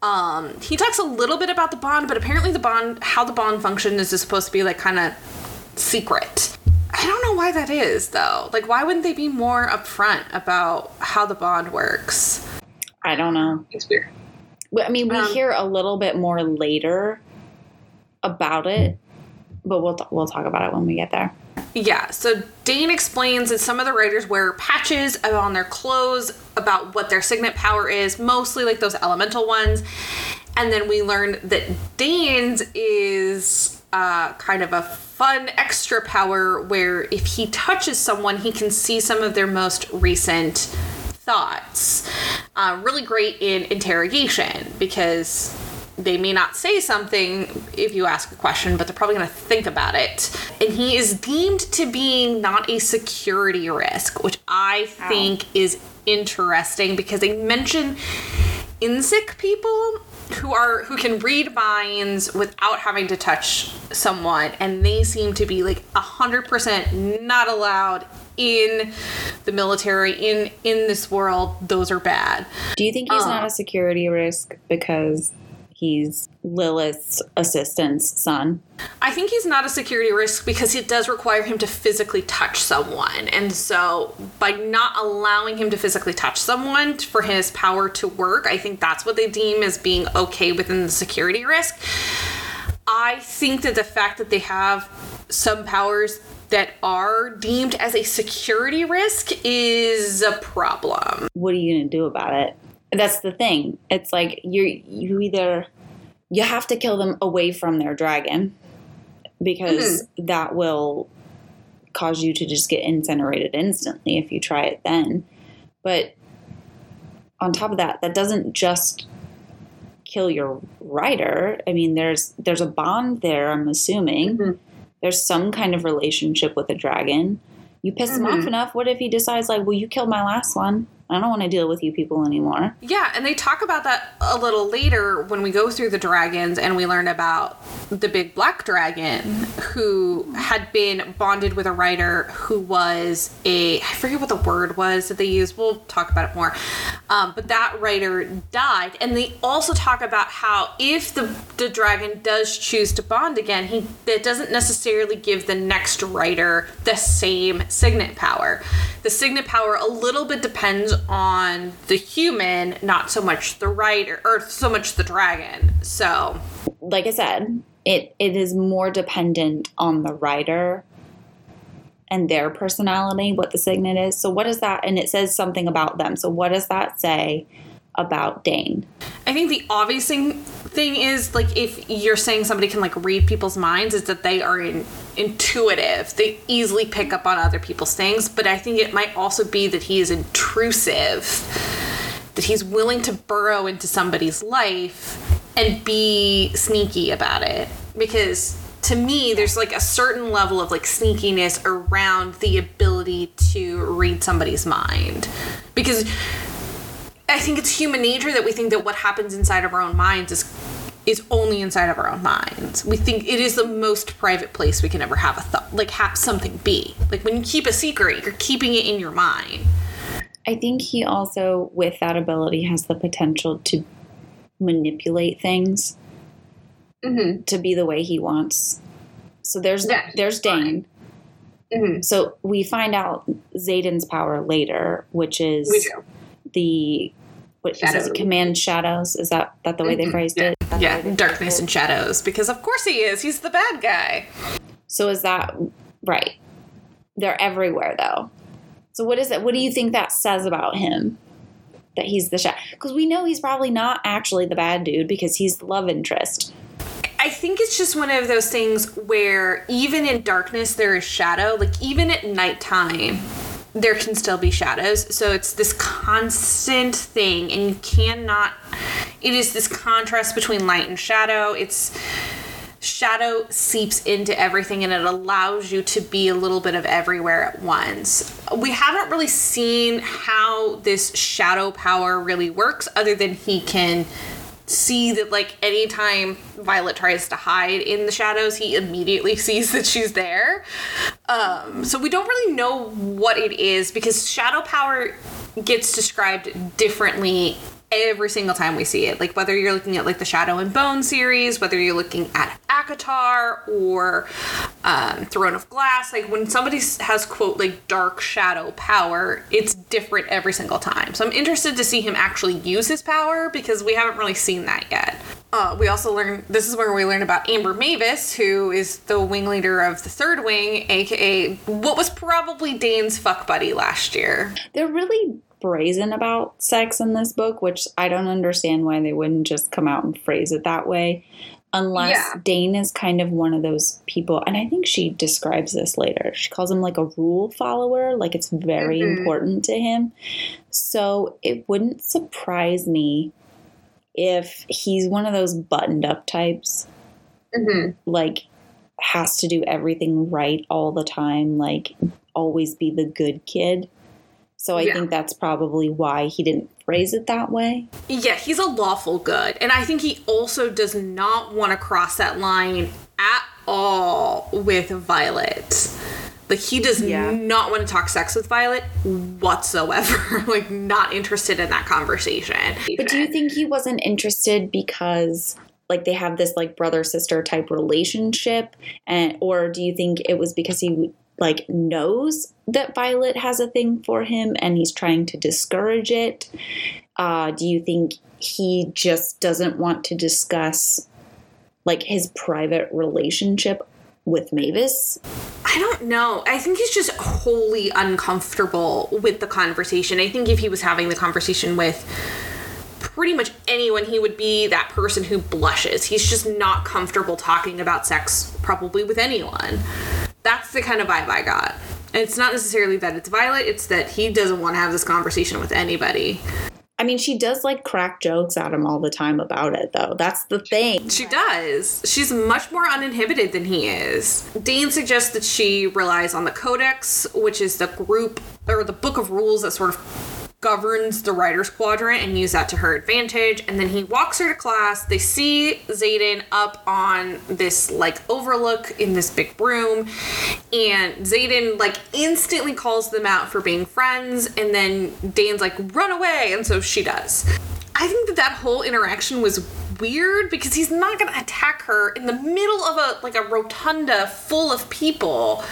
Um, he talks a little bit about the bond, but apparently the bond, how the bond functions, is supposed to be like kind of secret. I don't know why that is though. Like, why wouldn't they be more upfront about how the bond works? I don't know. It's weird. Well, I mean, we Um, hear a little bit more later about it, but we'll we'll talk about it when we get there. Yeah, so Dane explains that some of the riders wear patches on their clothes about what their signet power is, mostly like those elemental ones. And then we learn that Dane's is uh, kind of a fun extra power where if he touches someone, he can see some of their most recent thoughts. Uh, really great in interrogation because they may not say something if you ask a question, but they're probably going to think about it. And he is deemed to being not a security risk, which I think is interesting because they mention inntinnsic people who are who can read minds without having to touch someone and they seem to be like a hundred percent not allowed in the military in in this world those are bad Do you think he's Uh. not a security risk because he's Lilith's assistant's son? I think he's not a security risk because it does require him to physically touch someone. And so, by not allowing him to physically touch someone for his power to work, I think that's what they deem as being okay within the security risk. I think that the fact that they have some powers that are deemed as a security risk is a problem. What are you going to do about it? That's the thing. It's like you you either you have to kill them away from their dragon because that will cause you to just get incinerated instantly if you try it then. But on top of that, that doesn't just kill your rider. I mean, there's there's a bond there. I'm assuming Mhm. there's some kind of relationship with a dragon. You piss him off Mhm. enough. What if he decides like, well, you killed my last one. I don't want to deal with you people anymore. Yeah, and they talk about that a little later when we go through the dragons and we learn about the big black dragon who had been bonded with a rider who was a I forget what the word was that they used. We'll talk about it more. Um, but that rider died, and they also talk about how if the the dragon does choose to bond again, he that doesn't necessarily give the next rider the same signet power. The signet power a little bit depends on the human, not so much the rider or so much the dragon. So, Like I said, it it is more dependent on the rider and their personality, what the signet is. So what is that? And it says something about them. So what does that say about Dane? I think the obvious thing, thing is like if you're saying somebody can like read people's minds, is that they are in, intuitive. They easily pick up on other people's things. But I think it might also be that he is intrusive, that he's willing to burrow into somebody's life and be sneaky about it. Because to me, there's like a certain level of like sneakiness around the ability to read somebody's mind. Because I think it's human nature that we think that what happens inside of our own minds is is only inside of our own minds. We think it is the most private place we can ever have a thought, like have something be. Like when you keep a secret, you're keeping it in your mind. I think he also, with that ability, has the potential to manipulate things Mm-hmm. to be the way he wants. So there's Yeah, there's Dane. Mm-hmm. So we find out Xaden's power later, which is the what Shadows. it, command shadows. Is that that the way they Mhm, phrased yeah. it? That's Yeah, darkness and shadows. Because of course he is. He's the bad guy. So is that right? They're everywhere though. So what is it? What do you think that says about him? That he's the shadow? Because we know he's probably not actually the bad dude because he's the love interest. I think it's just one of those things where even in darkness there is shadow. Like even at nighttime, there can still be shadows. So it's this constant thing, and you cannot. It is this contrast between light and shadow. It's shadow seeps into everything and it allows you to be a little bit of everywhere at once. We haven't really seen how this shadow power really works other than he can see that like anytime Violet tries to hide in the shadows, he immediately sees that she's there. Um, so we don't really know what it is because shadow power gets described differently every single time we see it. Like whether you're looking at like the Shadow and Bone series, whether you're looking at ACOTAR or um, Throne of Glass, like when somebody has quote like dark shadow power, it's different every single time. So I'm interested to see him actually use his power because we haven't really seen that yet. Uh, we also learn this is where we learn about Amber Mavis, who is the wing leader of the Third Wing, aka what was probably Dane's fuck buddy last year. They're really brazen about sex in this book, which I don't understand why they wouldn't just come out and phrase it that way. Unless Yeah. Dane is kind of one of those people, and I think she describes this later. She calls him like a rule follower, like it's very Mhm. important to him. So it wouldn't surprise me if he's one of those buttoned up types Mm-hmm. like has to do everything right all the time, like always be the good kid. So I Yeah. think that's probably why he didn't phrase it that way. Yeah, he's a lawful good. And I think he also does not want to cross that line at all with Violet. Like, he does Yeah. not want to talk sex with Violet whatsoever. like, not interested in that conversation. But do you think he wasn't interested because like they have this like brother sister type relationship and or do you think it was because he like knows that Violet has a thing for him and he's trying to discourage it? Uh, do you think he just doesn't want to discuss like his private relationship with Mavis? I don't know. I think he's just wholly uncomfortable with the conversation. I think if he was having the conversation with pretty much anyone, he would be that person who blushes. He's just not comfortable talking about sex, probably with anyone. That's the kind of vibe I got. And it's not necessarily that it's Violet, it's that he doesn't want to have this conversation with anybody. I mean, she does like crack jokes at him all the time about it, though. That's the thing. She does. She's much more uninhibited than he is. Dean suggests that she relies on the Codex, which is the group or the book of rules that sort of governs the rider's quadrant and use that to her advantage. And then he walks her to class. They see Xaden up on this like overlook in this big room. And Xaden like instantly calls them out for being friends. And then Dane's like, run away. And so she does. I think that that whole interaction was weird because he's not going to attack her in the middle of a like a rotunda full of people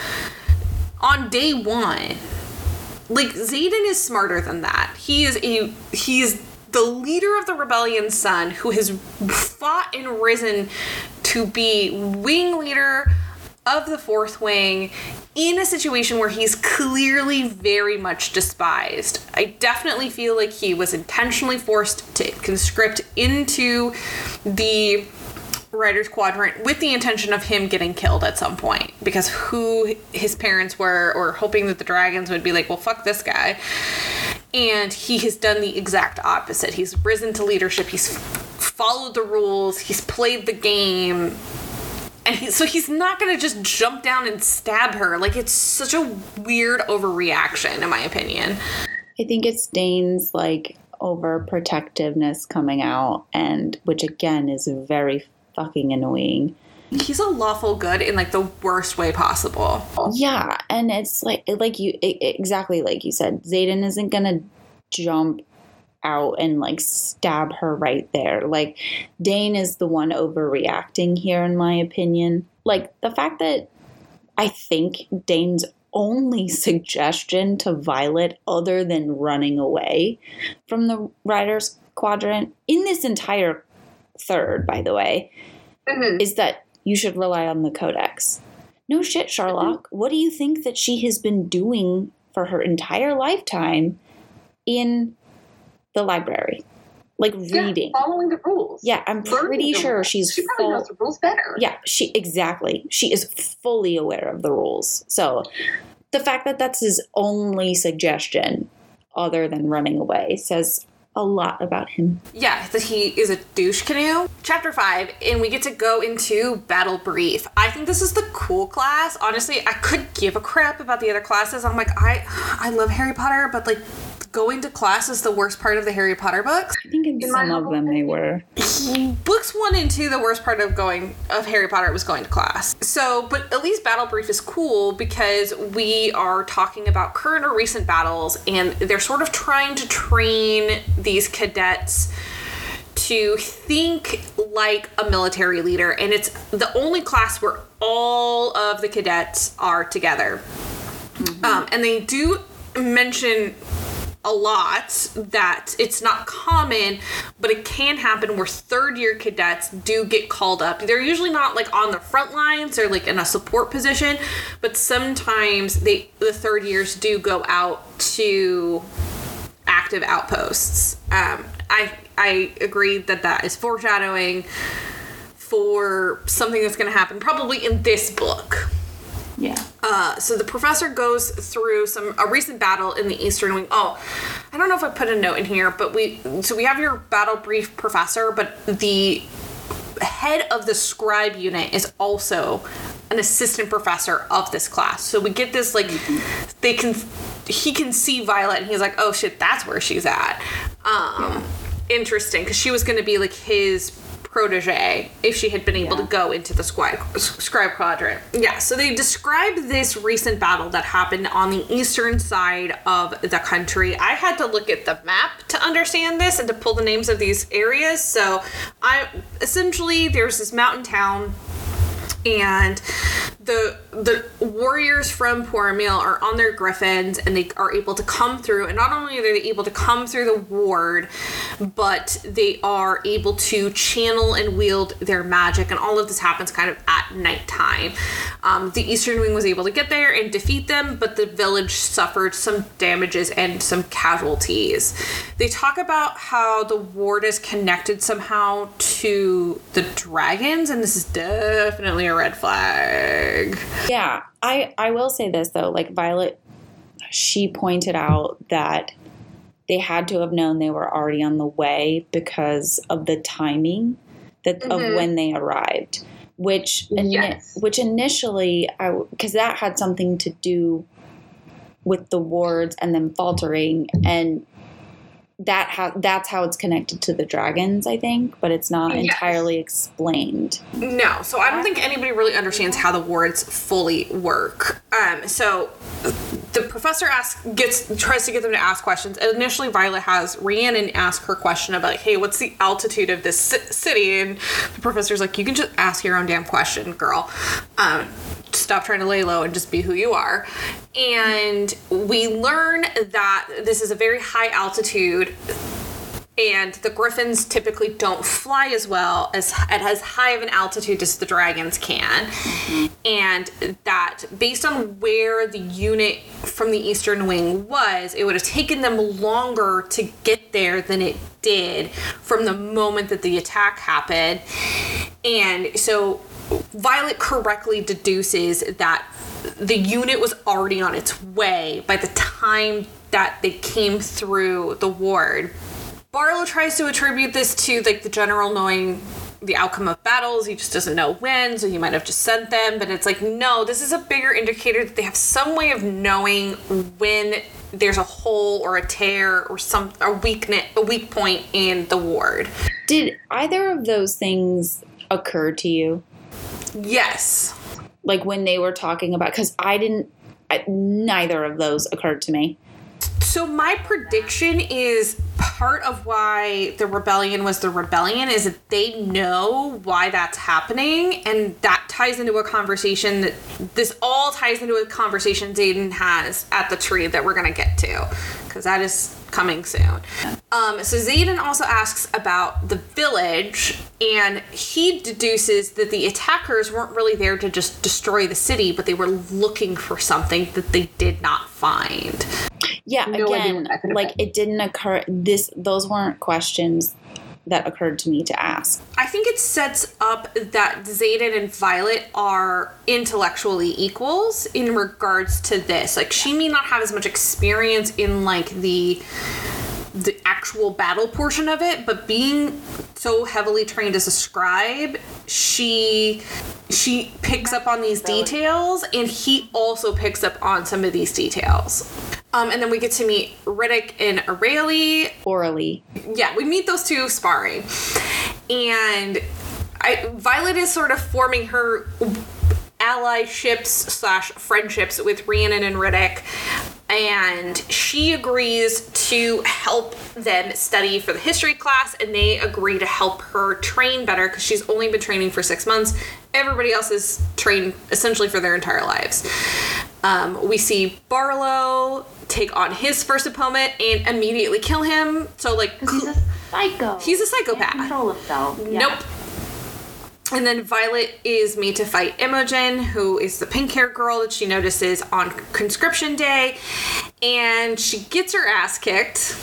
on day 1 like Xaden is smarter than that. He is a he is the leader of the rebellion son who has fought and risen to be wing leader of the fourth wing in a situation where he's clearly very much despised. I definitely feel like he was intentionally forced to conscript into the rider's quadrant with the intention of him getting killed at some point because who his parents were or hoping that the dragons would be like well fuck this guy. And he has done the exact opposite. He's risen to leadership. He's followed the rules. He's played the game. And he, so he's not gonna just jump down and stab her. Like it's such a weird overreaction in my opinion. I think it's Dane's like overprotectiveness coming out, and which again is very fucking annoying. he's a lawful good in like the worst way possible Yeah, and it's like like you i exactly like you said, Xaden isn't gonna jump out and like stab her right there. Like Dain is the one overreacting here, in my opinion. Like the fact that I think Dain's only suggestion to Violet, other than running away from the rider's quadrant in this entire third, by the way, Mhm. is that you should rely on the codex. No shit, Sherlock. What do you think that she has been doing for her entire lifetime in the library? Like Yeah, reading. following the rules. Yeah, I'm Learning pretty sure rules. she's She probably full. knows the rules better. Yeah, she exactly. She is fully aware of the rules. So the fact that that's his only suggestion, other than running away, says a lot about him. Yeah, that he is a douche canoe. Chapter 5, and we get to go into Battle Brief. I think this is the cool class. Honestly, I could give a crap about the other classes. I'm like, I I love Harry Potter, but like going to class is the worst part of the Harry Potter books. I think in, In my some of them they were. Books 1 and 2, the worst part of going of Harry Potter was going to class. So, but at least Battle Brief is cool because we are talking about current or recent battles and they're sort of trying to train these cadets to think like a military leader and it's the only class where all of the cadets are together um, and they do mention a lot that it's not common, but it can happen where third year cadets do get called up. They're usually not like on the front lines, they're like in a support position, but sometimes they the third years do go out to active outposts. Um, I I agree that that is foreshadowing for something that's going to happen probably in this book. Yeah. Uh, so the professor goes through some a recent battle in the Eastern Wing. Oh, I don't know if I put a note in here, but we so we have your battle brief professor, but the head of the scribe unit is also an assistant professor of this class. So we get this like they can he can see Violet and he's like, "Oh shit, that's where she's at." Um interesting cuz she was going to be like his protege if she had been able Yeah. to go into the scribe, scribe quadrant. Yeah, so they describe this recent battle that happened on the eastern side of the country. I had to look at the map to understand this and to pull the names of these areas. So I essentially there's this mountain town and the the warriors from Poromiel are on their griffins and they are able to come through. And not only are they able to come through the ward but they are able to channel and wield their magic. And all of this happens kind of at nighttime. Um, the eastern wing was able to get there and defeat them but the village suffered some damages and some casualties. They talk about how the ward is connected somehow to the dragons and this is definitely a red flag Yeah, I I will say this though, like Violet, she pointed out that they had to have known they were already on the way because of the timing that of Mhm. when they arrived, which Yes. which initially I because that had something to do with the wards and then faltering and that how that's how it's connected to the dragons, I think, but it's not Yes. entirely explained. No, so I don't think anybody really understands how the wards fully work. Um, so the professor asks, gets tries to get them to ask questions. Initially, Violet has Rhiannon ask her question about, "Hey, what's the altitude of this ci- city?" And the professor's like, "You can just ask your own damn question, girl. Um, stop trying to lay low and just be who you are." And we learn that this is a very high altitude and the griffins typically don't fly as well as at as high of an altitude as the dragons can. And that based on where the unit from the eastern wing was it would have taken them longer to get there than it did from the moment that the attack happened. And so violet correctly deduces that the unit was already on its way by the time that they came through the ward Barlow tries to attribute this to like the general knowing the outcome of battles. He just doesn't know when, so he might have just sent them. But it's like, no, this is a bigger indicator that they have some way of knowing when there's a hole or a tear or some a weakness, a weak point in the ward. Did either of those things occur to you? Yes. Like when they were talking about cuz I didn't I, neither of those occurred to me. So my prediction is part of why the rebellion was the rebellion is that they know why that's happening and that ties into a conversation that this all ties into a conversation Xaden has at the tree that we're going to get to because that is coming soon. Um, so Xaden also asks about the village and he deduces that the attackers weren't really there to just destroy the city but they were looking for something that they did not find. Yeah, No again, what that could have like been. it didn't occur this those weren't questions that occurred to me to ask. I think it sets up that Xaden and Violet are intellectually equals in regards to this. Like she may not have as much experience in like the the actual battle portion of it, but being so heavily trained as a scribe, she she picks up on these details and he also picks up on some of these details. Um, and then we get to meet Ridoc and Aurelie Orally. yeah, we meet those two sparring, and I Violet is sort of forming her allyships slash friendships with Rhiannon and Ridoc, and she agrees to help them study for the history class, and they agree to help her train better because she's only been training for six months. Everybody else is trained essentially for their entire lives. Um, we see Barlow take on his first opponent and immediately kill him. So like he's a psycho. He's a Can't psychopath. control himself. Yeah. Nope. And then Violet is made to fight Imogen, who is the pink haired girl that she notices on conscription day. And she gets her ass kicked.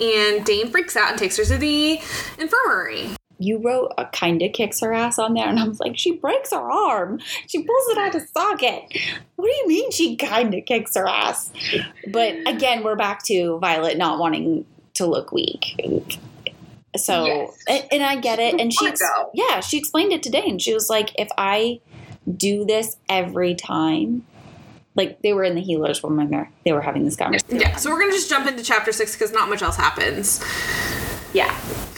And Dain freaks out and takes her to the infirmary. You wrote a kinda kicks her ass on there, and I was like, she breaks her arm. She pulls it out of socket. What do you mean she kinda kicks her ass? But again, we're back to Violet not wanting to look weak. So, Yes. and, and I get it. And she, yeah, she explained it today, and she was like, if I do this every time, like they were in the healers room, remember? They were having this conversation. Yeah, so we're gonna just jump into chapter six because not much else happens. Yeah.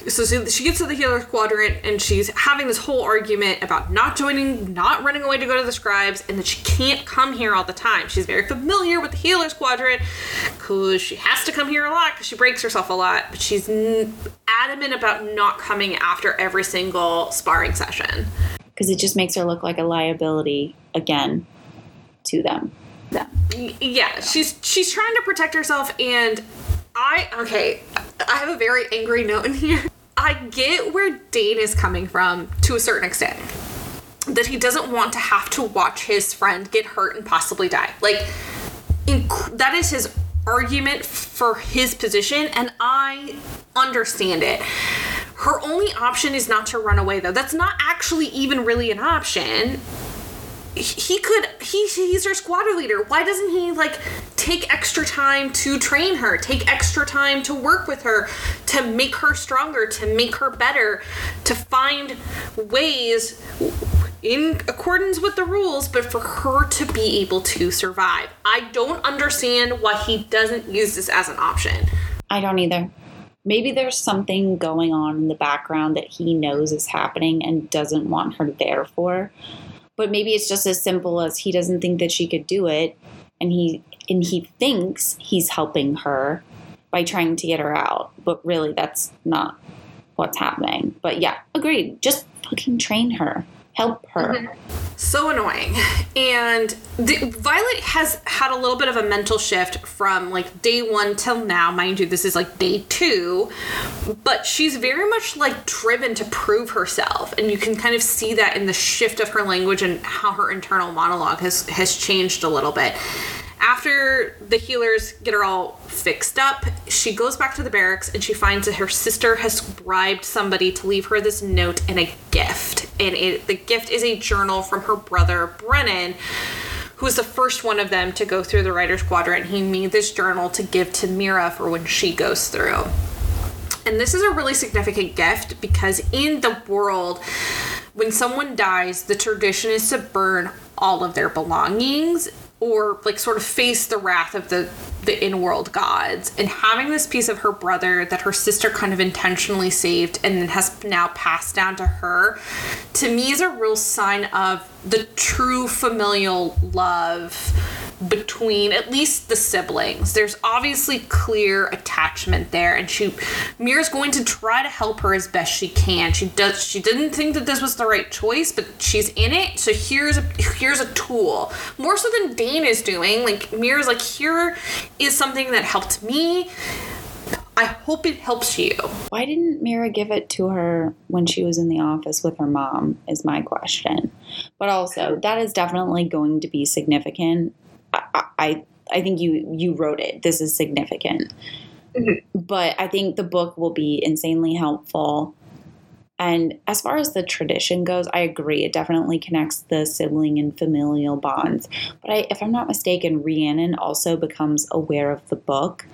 so she, she gets to the healer quadrant and she's having this whole argument about not joining not running away to go to the scribes and that she can't come here all the time she's very familiar with the healers quadrant because she has to come here a lot because she breaks herself a lot but she's adamant about not coming after every single sparring session Because it just makes her look like a liability again to them. Y- yeah she's she's trying to protect herself and i okay i have a very angry note in here. I get where dain is coming from to a certain extent. That he doesn't want to have to watch his friend get hurt and possibly die. Like inc- that is his argument for his position and i understand it. Her only option is not to run away though. That's not actually even really an option he could he he's her squad leader why doesn't he like take extra time to train her take extra time to work with her to make her stronger to make her better to find ways in accordance with the rules but for her to be able to survive i don't understand why he doesn't use this as an option I don't either. maybe there's something going on in the background that he knows is happening and doesn't want her there for. But maybe it's just as simple as he doesn't think that she could do it and he and he thinks he's helping her by trying to get her out. But really that's not what's happening. But yeah, agreed. Just fucking train her. Help her. Mm-hmm. so annoying. And the, violet has had a little bit of a mental shift from like day one till now. Mind you this is like day two. But she's very much like driven to prove herself. And you can kind of see that in the shift of her language and how her internal monologue has has changed a little bit after the healers get her all fixed up, she goes back to the barracks and she finds that her sister has bribed somebody to leave her this note and a gift. And it, the gift is a journal from her brother, Brennan, who was the first one of them to go through the Rider's Quadrant. He made this journal to give to Mira for when she goes through. And this is a really significant gift because in the world, when someone dies, the tradition is to burn all of their belongings or like sort of face the wrath of the the in-world gods. And having this piece of her brother that her sister kind of intentionally saved and then has now passed down to her to me is a real sign of the true familial love between at least the siblings. There's obviously clear attachment there and she Mira's going to try to help her as best she can. She does she didn't think that this was the right choice, but she's in it. So here's a here's a tool. More so than Dain is doing. Like Mira's like here is something that helped me. I hope it helps you. Why didn't Mira give it to her when she was in the office with her mom? Is my question. But also, that is definitely going to be significant. I, I, I think you you wrote it. This is significant. Mm-hmm. But I think the book will be insanely helpful. And as far as the tradition goes, I agree. It definitely connects the sibling and familial bonds. But I, if I'm not mistaken, Rhiannon also becomes aware of the book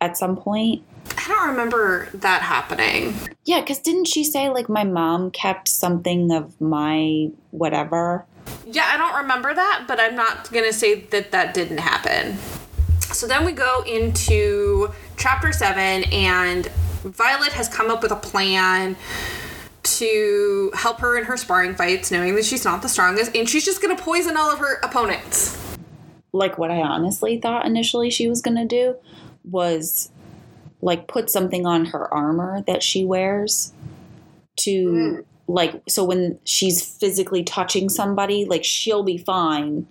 at some point. I don't remember that happening. Yeah, because didn't she say, like, my mom kept something of my whatever? Yeah, I don't remember that, but I'm not going to say that that didn't happen. So then we go into chapter 7 and Violet has come up with a plan to help her in her sparring fights knowing that she's not the strongest and she's just going to poison all of her opponents. Like, what I honestly thought initially she was going to do was, like, put something on her armor that she wears to, like, so when she's physically touching somebody, like, she'll be fine,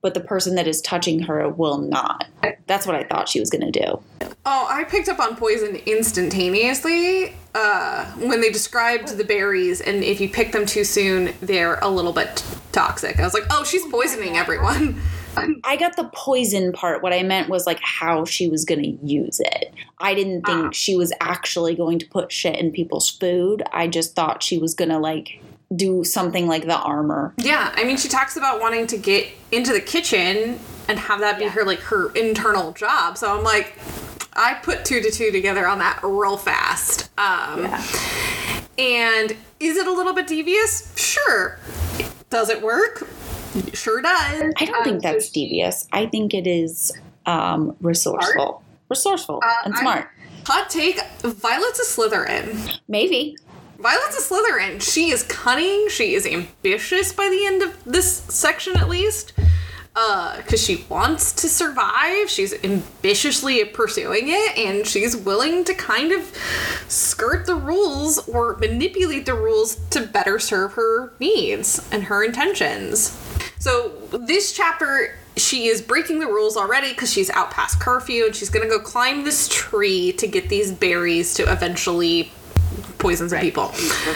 but the person that is touching her will not. That's what I thought she was going to do. Oh, I picked up on poison instantaneously uh, when they described the berries, and if you pick them too soon, they're a little bit toxic. I was like, oh, she's poisoning everyone. I got the poison part. What I meant was like how she was going to use it. I didn't think Ah. she was actually going to put shit in people's food. I just thought she was going to like do something like the armor. Yeah, I mean, she talks about wanting to get into the kitchen and have that be her like her internal job. So I'm like, I put two to two together on that real fast. Um, And is it a little bit devious? Sure. Does it work? Sure does. I don't Um, think so that's she- devious. I think it is um, resourceful. Resourceful Uh, and smart. Hot take: Violet's a Slytherin. Maybe. Violet's a Slytherin. She is cunning. She is ambitious by the end of this section, at least. Uh, because she wants to survive. She's ambitiously pursuing it, and she's willing to kind of skirt the rules or manipulate the rules to better serve her needs and her intentions. So, this chapter, she is breaking the rules already because she's out past curfew and she's gonna go climb this tree to get these berries to eventually poison some people.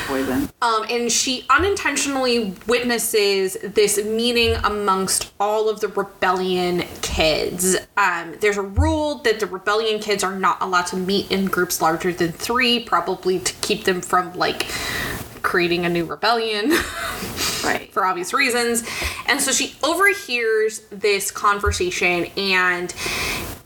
Poison. Um, and she unintentionally witnesses this meeting amongst all of the rebellion kids. Um, there's a rule that the rebellion kids are not allowed to meet in groups larger than three, probably to keep them from like creating a new rebellion. Right. for obvious reasons. And so she overhears this conversation, and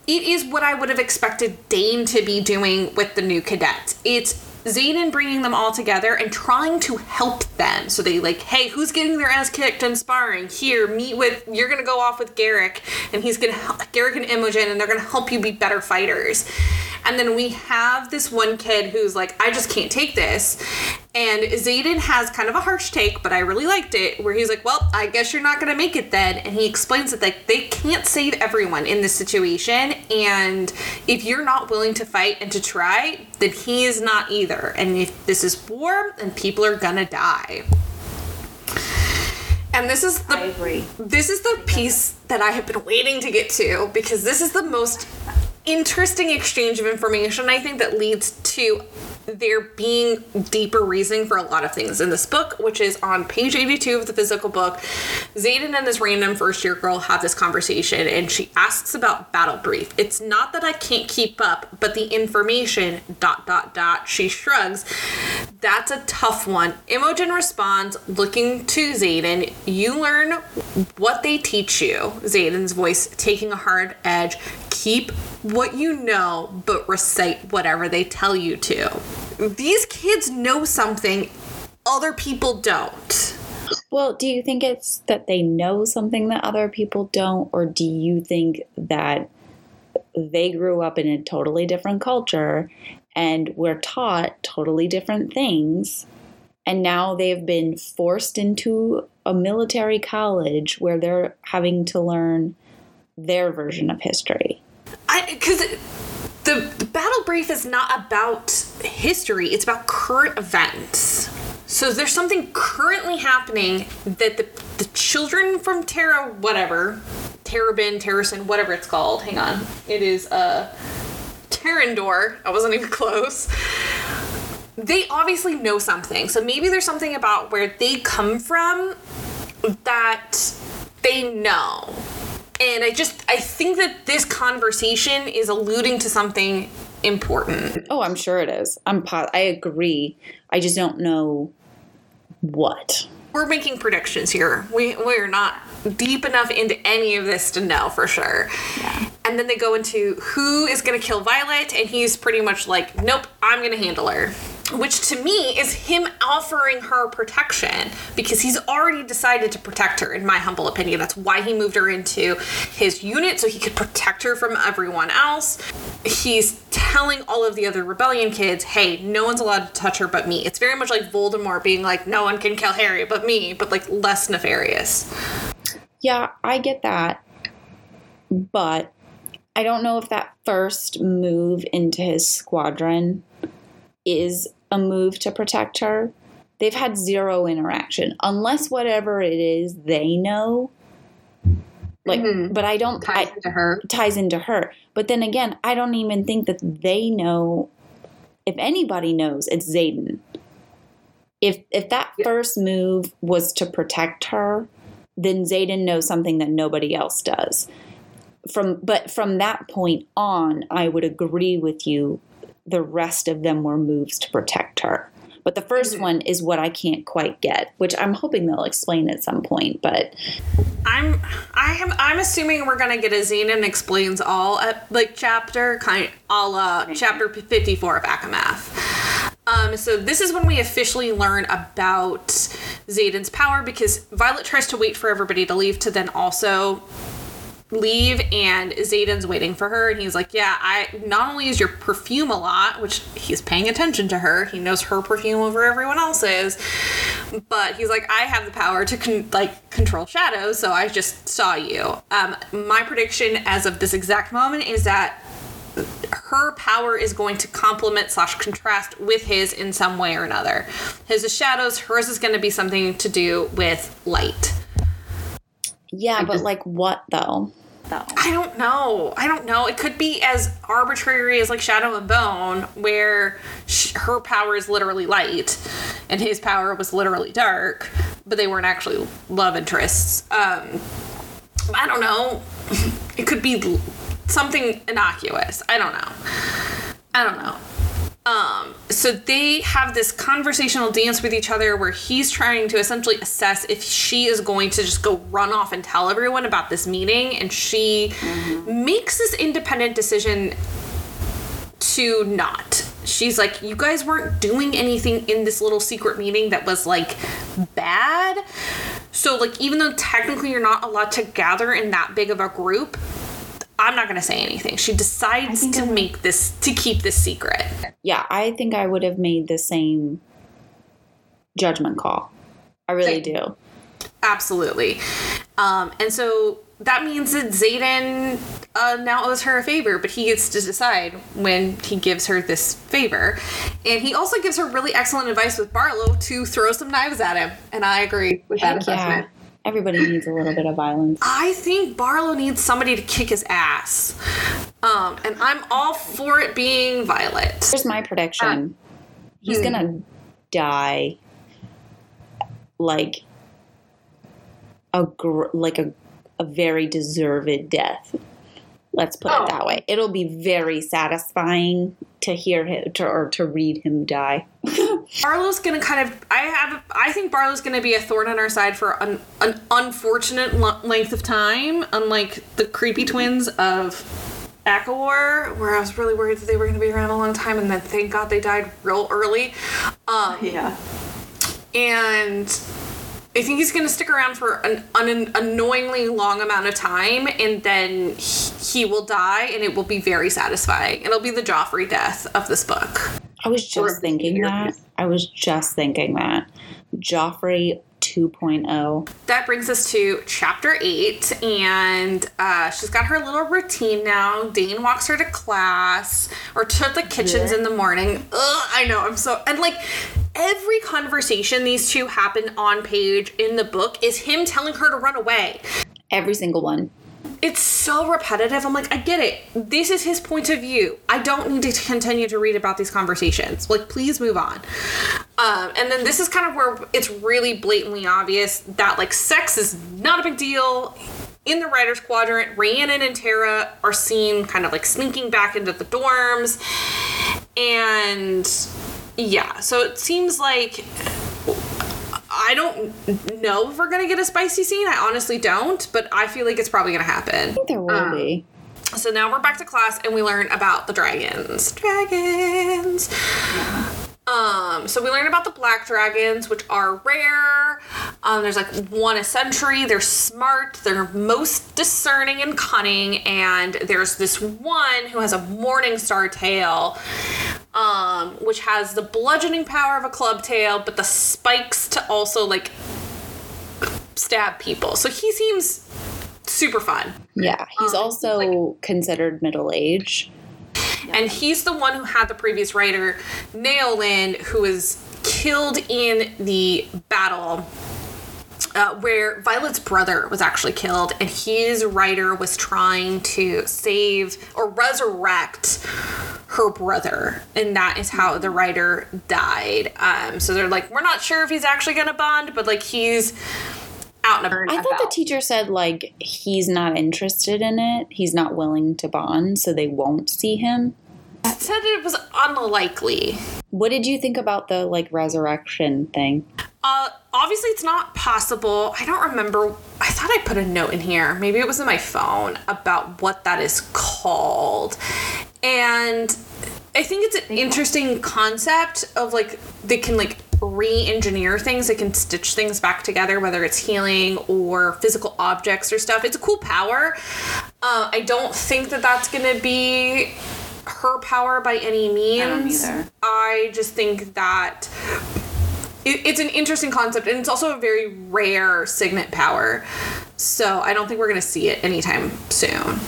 it is what I would have expected Dain to be doing with the new cadets. It's Xaden bringing them all together and trying to help them. So they like, hey, who's getting their ass kicked and sparring? Here, meet with. You're gonna go off with Garrick, and he's gonna Garrick and Imogen, and they're gonna help you be better fighters. And then we have this one kid who's like, I just can't take this. And Xaden has kind of a harsh take, but I really liked it, where he's like, Well, I guess you're not going to make it then. And he explains that like, they can't save everyone in this situation. And if you're not willing to fight and to try, then he is not either. And if this is war, then people are going to die. And this is the I agree. this is the piece that I have been waiting to get to because this is the most interesting exchange of information I think that leads to there being deeper reasoning for a lot of things in this book, which is on page 82 of the physical book. Xaden and this random first year girl have this conversation and she asks about battle brief. It's not that I can't keep up, but the information dot dot dot she shrugs. That's a tough one. Imogen responds, looking to Xaden, you learn what they teach you. Xaden's voice taking a hard edge. Keep what you know, but recite whatever they tell you to. These kids know something other people don't. Well, do you think it's that they know something that other people don't, or do you think that they grew up in a totally different culture and were taught totally different things? And now they've been forced into a military college where they're having to learn their version of history. I because the, the battle brief is not about history; it's about current events. So there's something currently happening that the the children from Terra, whatever, Terrabin, Terracin, whatever it's called. Hang on, it is uh, Tyrrendor. I wasn't even close. They obviously know something. So maybe there's something about where they come from that they know. And I just I think that this conversation is alluding to something important. Oh, I'm sure it is. I'm po- I agree. I just don't know what. We're making predictions here. We we're not deep enough into any of this to know for sure. Yeah. And then they go into who is going to kill Violet, and he's pretty much like, nope, I'm going to handle her. Which to me is him offering her protection because he's already decided to protect her, in my humble opinion. That's why he moved her into his unit so he could protect her from everyone else. He's telling all of the other rebellion kids, hey, no one's allowed to touch her but me. It's very much like Voldemort being like, no one can kill Harry but me, but like less nefarious. Yeah, I get that. But I don't know if that first move into his squadron is a move to protect her. They've had zero interaction unless whatever it is they know. Like, Mhm. but I don't. ties I, into her. ties into her. But then again, I don't even think that they know. If anybody knows, it's Xaden. If if that Yeah. first move was to protect her, then Xaden knows something that nobody else does. From but from that point on, I would agree with you. The rest of them were moves to protect her. But the 1st Mhm. one is what I can't quite get, which I'm hoping they'll explain at some point. But I'm I am I'm assuming we're gonna get a Xaden explains all uh, like chapter kind a la chapter 54 of ACOMAF. Um, so this is when we officially learn about Xaden's power because Violet tries to wait for everybody to leave to then also leave and Xaden's waiting for her and he's like, "Yeah, I not only is your perfume a lot, which he's paying attention to her. He knows her perfume over everyone else's, but he's like, I have the power to con- like control shadows, so I just saw you. Um, my prediction as of this exact moment is that her power is going to complement slash contrast with his in some way or another. His is shadows, hers is going to be something to do with light. Yeah, but like what though? Though. I don't know. I don't know. It could be as arbitrary as like Shadow and Bone, where sh- her power is literally light, and his power was literally dark, but they weren't actually love interests. Um, I don't know. It could be something innocuous. I don't know. I don't know. Um, so they have this conversational dance with each other where he's trying to essentially assess if she is going to just go run off and tell everyone about this meeting, and she makes this independent decision to not. She's like, you guys weren't doing anything in this little secret meeting that was like bad. So, like, even though technically you're not allowed to gather in that big of a group, I'm not going to say anything. She decides to make this to keep this secret. Yeah, I think I would have made the same judgment call. I really do. Absolutely. Um, and so that means that Xaden uh, now owes her a favor, but he gets to decide when he gives her this favor. And he also gives her really excellent advice with Barlow to throw some knives at him. And I agree. With that Heck yeah. Everybody needs a little bit of violence. I think Barlow needs somebody to kick his ass. Um, and I'm all for it being Violet. Here's my prediction. He's hmm. gonna die like a gr- like a a very deserved death. Let's put Oh. it that way. It'll be very satisfying to hear him to, or to read him die. Barlow's gonna kind of. I have. I think Barlow's gonna be a thorn on our side for an, an unfortunate l- length of time. Unlike the creepy twins of ACOWAR, where I was really worried that they were gonna be around a long time, and then thank God they died real early. Um, Yeah. and I think he's gonna stick around for an, an annoyingly long amount of time, and then he, he will die, and it will be very satisfying. It'll be the Joffrey death of this book. I was Or just thinking that. I was just thinking that. Joffrey. 2.0. that brings us to chapter eight, and uh, she's got her little routine now. Dain walks her to class or to the kitchens in the morning. Ugh, I know, I'm so. And like every conversation these two happen on page in the book is him telling her to run away. Every single one. It's so repetitive. I'm like, I get it. This is his point of view. I don't need to continue to read about these conversations. Like, please move on. Um, and then this is kind of where it's really blatantly obvious that like sex is not a big deal. In the rider's quadrant, Rhiannon and Tara are seen kind of like sneaking back into the dorms. And yeah, so it seems like I don't know if we're gonna get a spicy scene. I honestly don't, but I feel like it's probably gonna happen. I think there will Um, be. So now we're back to class and we learn about the dragons. Dragons. Um, so we learn about the black dragons, which are rare. Um, there's like one a century. They're smart. They're most discerning and cunning. And there's this one who has a morning star tail, um, which has the bludgeoning power of a club tail, but the spikes to also like stab people. So he seems super fun. Yeah, he's Um, also considered middle age. And he's the one who had the previous rider, Naolin, who was killed in the battle uh, where Violet's brother was actually killed, and his rider was trying to save or resurrect her brother, and that is how the rider died. Um, so they're like, we're not sure if he's actually gonna bond, but like he's out and about. I thought the teacher said like he's not interested in it. He's not willing to bond, so they won't see him. said it was unlikely. What did you think about the like resurrection thing? Uh, obviously, it's not possible. I don't remember. I thought I put a note in here. Maybe it was in my phone about what that is called. And I think it's an interesting concept of like they can like re-engineer things. it can stitch things back together, whether it's healing or physical objects or stuff. It's a cool power. Uh, I don't think that that's gonna be her power by any means. don't either. I just think that it, it's an interesting concept and it's also a very rare signet power so i don't think we're going to see it anytime soon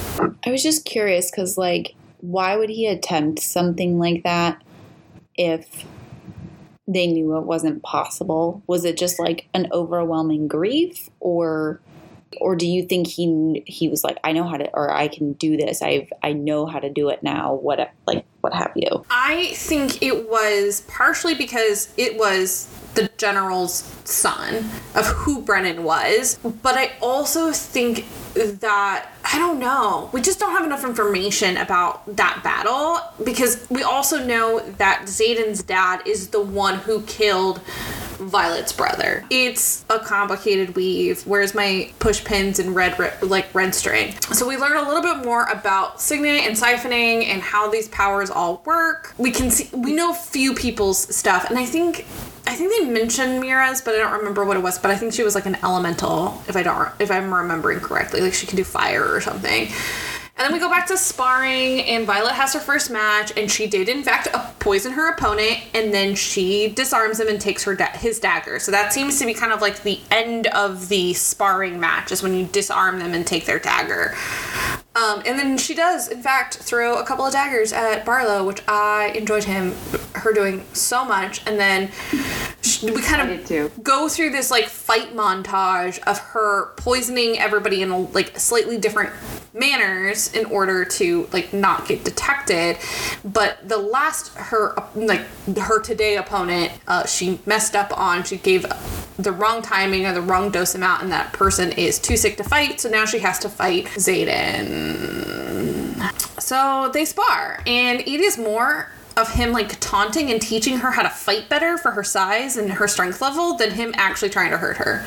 I was just curious because like why would he attempt something like that if they knew it wasn't possible? Was it just like an overwhelming grief or or do you think he he was like I know how to or I can do this. I've I know how to do it now. What like what have you? i think it was partially because it was the general's son of who brennan was but i also think that i don't know we just don't have enough information about that battle because we also know that xaden's dad is the one who killed Violet's brother. It's a complicated weave. Where's my push pins and red, red like red string? So we learn a little bit more about signet and siphoning and how these powers all work. We can see we know few people's stuff, and I think I think they mentioned Mira's, but I don't remember what it was. But I think she was like an elemental, if I don't if I'm remembering correctly. Like she can do fire or something. And then we go back to sparring, and Violet has her first match, and she did in fact poison her opponent, and then she disarms him and takes her da- his dagger. So that seems to be kind of like the end of the sparring match, is when you disarm them and take their dagger. Um, and then she does, in fact, throw a couple of daggers at Barlow, which I enjoyed him, her doing so much. And then sh we kind of go through this like fight montage of her poisoning everybody in like slightly different manners in order to like not get detected. But the last her like her today opponent uh, she messed up on she gave the wrong timing or the wrong dose amount and that person is too sick to fight so now she has to fight Xaden so they spar and it is more of him like taunting and teaching her how to fight better for her size and her strength level than him actually trying to hurt her.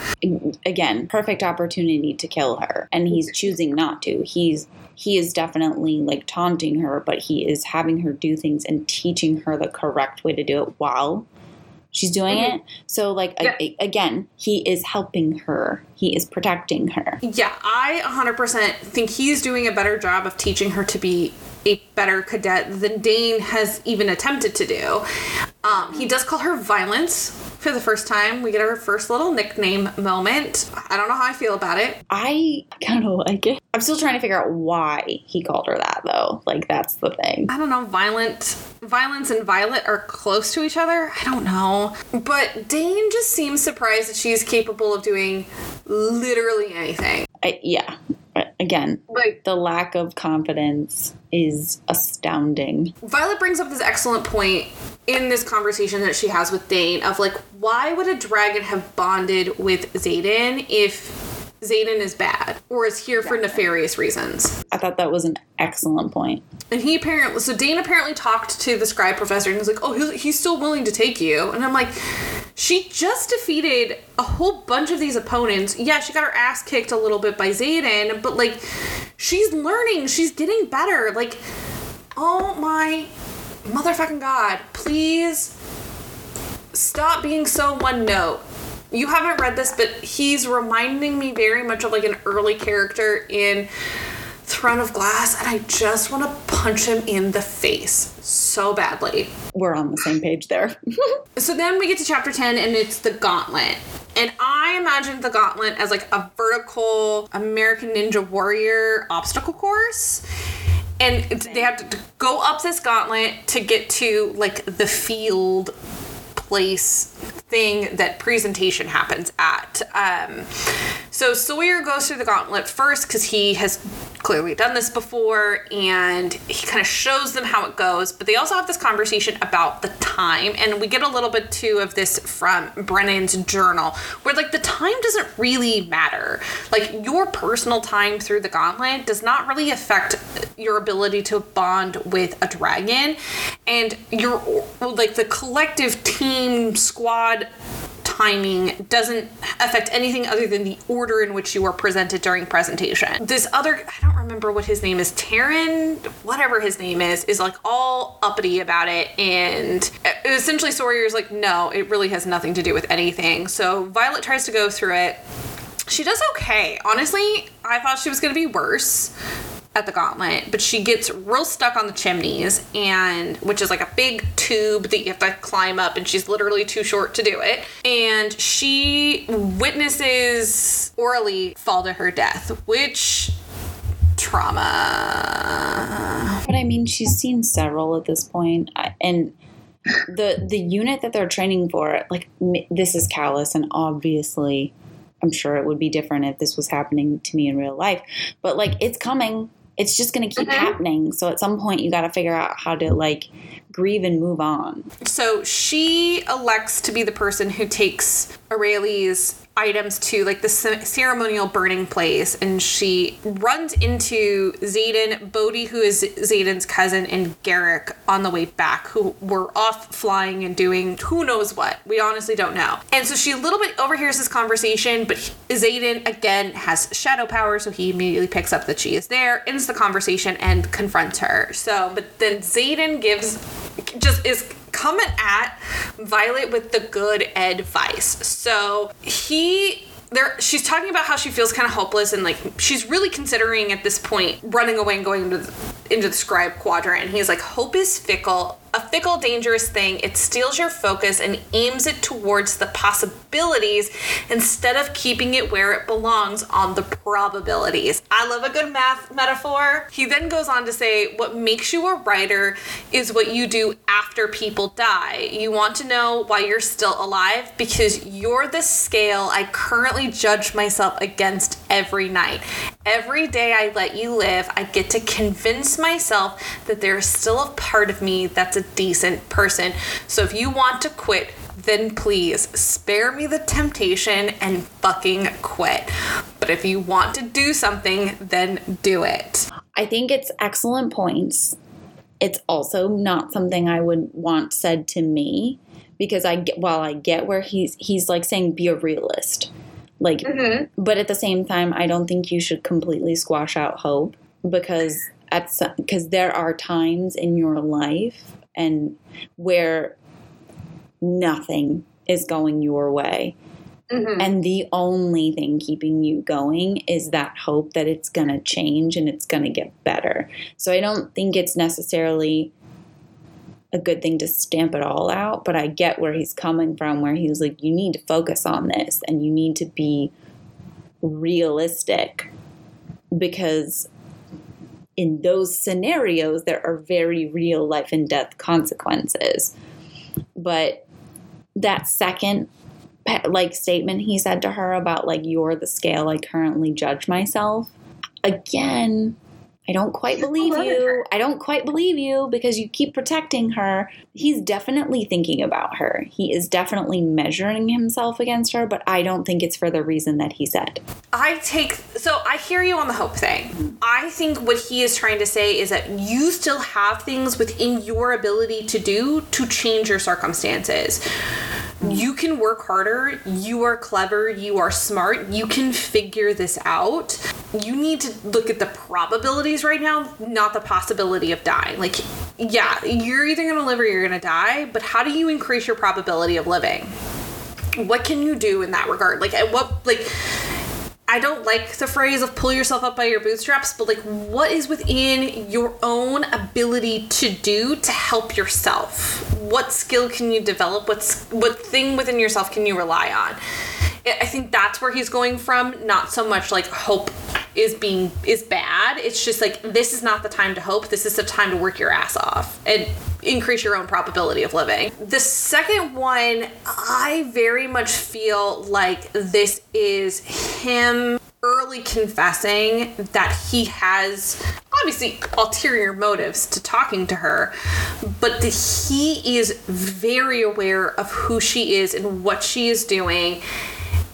Again, perfect opportunity to kill her, and he's choosing not to. He's he is definitely like taunting her, but he is having her do things and teaching her the correct way to do it while she's doing Mm-hmm. it. So like a- a- again, he is helping her. He is protecting her. Yeah, I 100% think he's doing a better job of teaching her to be a better cadet than Dain has even attempted to do. Um, he does call her Violence for the first time. We get our first little nickname moment. I don't know how I feel about it. I kind of like it. I'm still trying to figure out why he called her that though. Like that's the thing. I don't know, violent violence and Violet are close to each other. I don't know. But Dane just seems surprised that she's capable of doing literally anything. I, yeah. Again, Like, the lack of confidence is astounding. Violet brings up this excellent point in this conversation that she has with Dain of like, why would a dragon have bonded with Xaden if Xaden is bad or is here for nefarious reasons? I thought that was an excellent point. And he apparently, so Dain apparently talked to the scribe professor and was like, oh, he's, he's still willing to take you. And I'm like, she just defeated a whole bunch of these opponents. Yeah, she got her ass kicked a little bit by Xaden, but like, she's learning, she's getting better. Like, oh my motherfucking god, please stop being so one note. You haven't read this, but he's reminding me very much of like an early character in Throne of Glass, and I just want to punch him in the face so badly. We're on the same page there. So then we get to chapter 10 and it's the gauntlet. And I imagined the gauntlet as like a vertical American Ninja Warrior obstacle course. And they have to go up this gauntlet to get to like the field place thing that presentation happens at. Um, so Sawyer goes through the gauntlet first because he has clearly done this before and he kind of shows them how it goes. But they also have this conversation about the time. And we get a little bit too of this from Brennan's journal where like the time doesn't really matter. Like your personal time through the gauntlet does not really affect your ability to bond with a dragon. And your, like the collective team squad timing doesn't affect anything other than the order in which you are presented during presentation. This other, I don't remember what his name is, Taryn, whatever his name is, is like all uppity about it. And essentially, Sawyer's like, no, it really has nothing to do with anything. So Violet tries to go through it. She does okay. Honestly, I thought she was going to be worse at the gauntlet, but she gets real stuck on the chimneys and which is like a big tube that you have to climb up and she's literally too short to do it. And she witnesses Aurelie fall to her death, which trauma. But I mean, she's seen several at this uh, and the the unit that they're training for, like this is callous, and obviously, I'm sure it would be different if this was happening to me in real life. But like, it's coming. It's just going to keep Mhm. happening. So at some point, you got to figure out how to like grieve and move on. So she elects to be the person who takes Aurelie's items to like the ce- ceremonial burning place and she runs into Xaden, Bodhi, who is Xaden's cousin, and Garrick on the way back, who were off flying and doing who knows what. We honestly don't know. And so she a little bit overhears this conversation, but Xaden again has shadow power, so he immediately picks up that she is there, ends the conversation, and confronts her. So, but then Xaden gives just is coming at Violet with the good advice. So he there she's talking about how she feels kind of hopeless and like she's really considering at this point running away and going into the, into the scribe quadrant. And he's like, hope is fickle, a fickle, dangerous thing. It steals your focus and aims it towards the possibilities instead of keeping it where it belongs on the probabilities. I love a good math metaphor. He then goes on to say, What makes you a rider is what you do after people die. You want to know why you're still alive because you're the scale I currently judge myself against every night. Every day I let you live, I get to convince myself that there is still a part of me that's a decent person. So if you want to quit, then please spare me the temptation and fucking quit. But if you want to do something, then do it. I think it's excellent points. It's also not something I would want said to me because I get while I get where he's he's like saying be a realist. Like Mhm. but at the same time I don't think you should completely squash out hope because at because there are times in your life and where nothing is going your way Mhm. and the only thing keeping you going is that hope that it's going to change and it's going to get better. So I don't think it's necessarily a good thing to stamp it all out, but I get where he's coming from, where he was like, you need to focus on this and you need to be realistic because in those scenarios, there are very real life and death consequences. But that second like statement he said to her about like you're the scale I currently judge myself. Again, I don't quite believe you. I don't quite believe you because you keep protecting her. He's definitely thinking about her. He is definitely measuring himself against her, but I don't think it's for the reason that he said. I take so I hear you on the hope thing. I think what he is trying to say is that you still have things within your ability to do to change your circumstances. You can work harder, you are clever, you are smart, you can figure this out. You need to look at the probabilities right now, not the possibility of dying. Like, yeah, you're either gonna live or you're gonna die, but how do you increase your probability of living? What can you do in that regard? Like, at what, like, I don't like the phrase of pull yourself up by your bootstraps, but like what is within your own ability to do to help yourself? What skill can you develop? What's what thing within yourself can you rely on? I think that's where he's going from, not so much like hope is being is bad. It's just like this is not the time to hope. This is the time to work your ass off and increase your own probability of living. The second one, I very much feel like this is him early confessing that he has obviously ulterior motives to talking to her, but that he is very aware of who she is and what she is doing.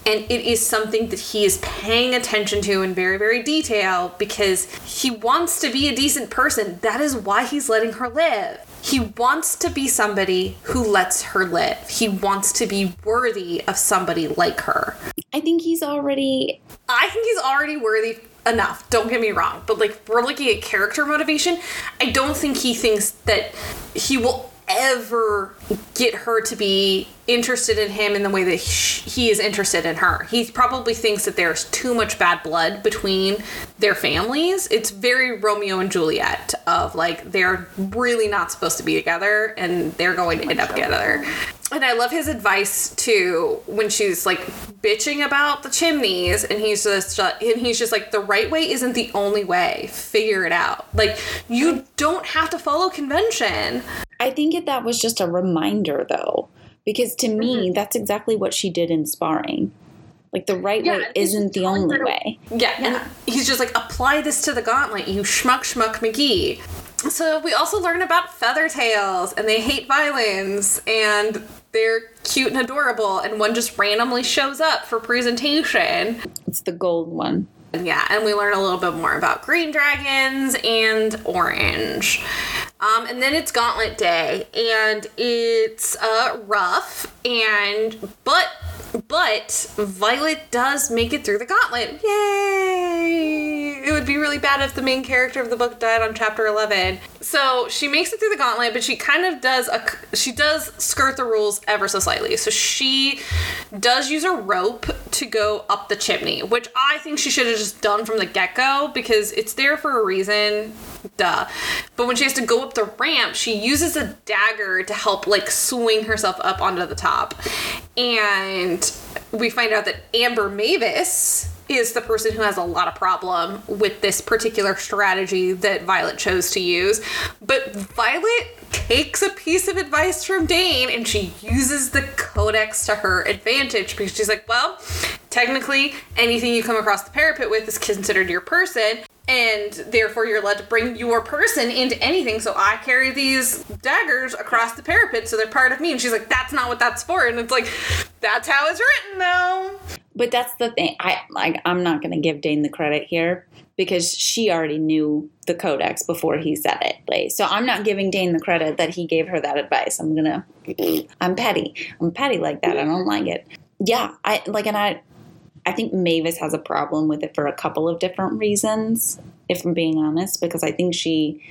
And it is something that he is paying attention to in very, very detail because he wants to be a decent person. That is why he's letting her live. He wants to be somebody who lets her live. He wants to be worthy of somebody like her. I think he's already I think he's already worthy enough. Don't get me wrong, but like we're looking at character motivation. I don't think he thinks that he will ever get her to be interested in him in the way that he is interested in her. He probably thinks that there's too much bad blood between their families. It's very Romeo and Juliet of like they're really not supposed to be together and they're going to end up together. And I love his advice too when she's like bitching about the chimneys, and he's just uh, and he's just like the right way isn't the only way. Figure it out. Like you don't have to follow convention. I think that that was just a reminder, though, because to me, mm-hmm. that's exactly what she did in sparring. Like the right Yeah, way isn't the only way. Yeah, and he's just like apply this to the gauntlet, you schmuck schmuck McGee. So we also learn about feather tails, and they hate violins, and they're cute and adorable, and one just randomly shows up for presentation. It's the gold one. Yeah, and we learn a little bit more about green dragons and orange. Um, and then it's Gauntlet Day, and it's uh, rough, and but but Violet does make it through the gauntlet. Yay! It would be really bad if the main character of the book died on chapter 11. So she makes it through the gauntlet, but she kind of does a she does skirt the rules ever so slightly. So she does use a rope to go up the chimney, which I think she should have just done from the get go because it's there for a reason. Duh. But when she has to go up the ramp, she uses a dagger to help like swing herself up onto the top. And we find out that Amber Mavis is the person who has a lot of problem with this particular strategy that Violet chose to use. But Violet takes a piece of advice from Dain and she uses the codex to her advantage because she's like, well, technically anything you come across the parapet with is considered your person and therefore you're allowed to bring your person into anything. So I carry these daggers across the parapet, so they're part of me. And she's like, "That's not what that's for." And it's like, "That's how it's written, though." But that's the thing. I like. I'm not going to give Dain the credit here because she already knew the codex before he said it. Like, so I'm not giving Dain the credit that he gave her that advice. I'm gonna. I'm petty. I'm petty like that. I don't like it. Yeah, I like, and I. I think Mavis has a problem with it for a couple of different reasons, if I'm being honest, because I think she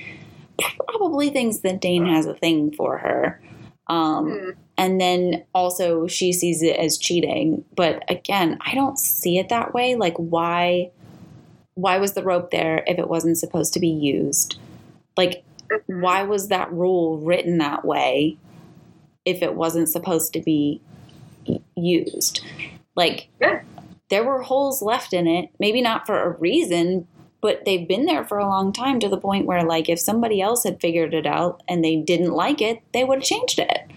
probably thinks that Dain has a thing for her. Um, Hmm. And then also she sees it as cheating. But again, I don't see it that way. Like, why? Why was the rope there if it wasn't supposed to be used? Like, why was that rule written that way if it wasn't supposed to be used? Like, Yeah. There were holes left in it, maybe not for a reason, but they've been there for a long time to the point where, like, if somebody else had figured it out and they didn't like it, they would have changed it.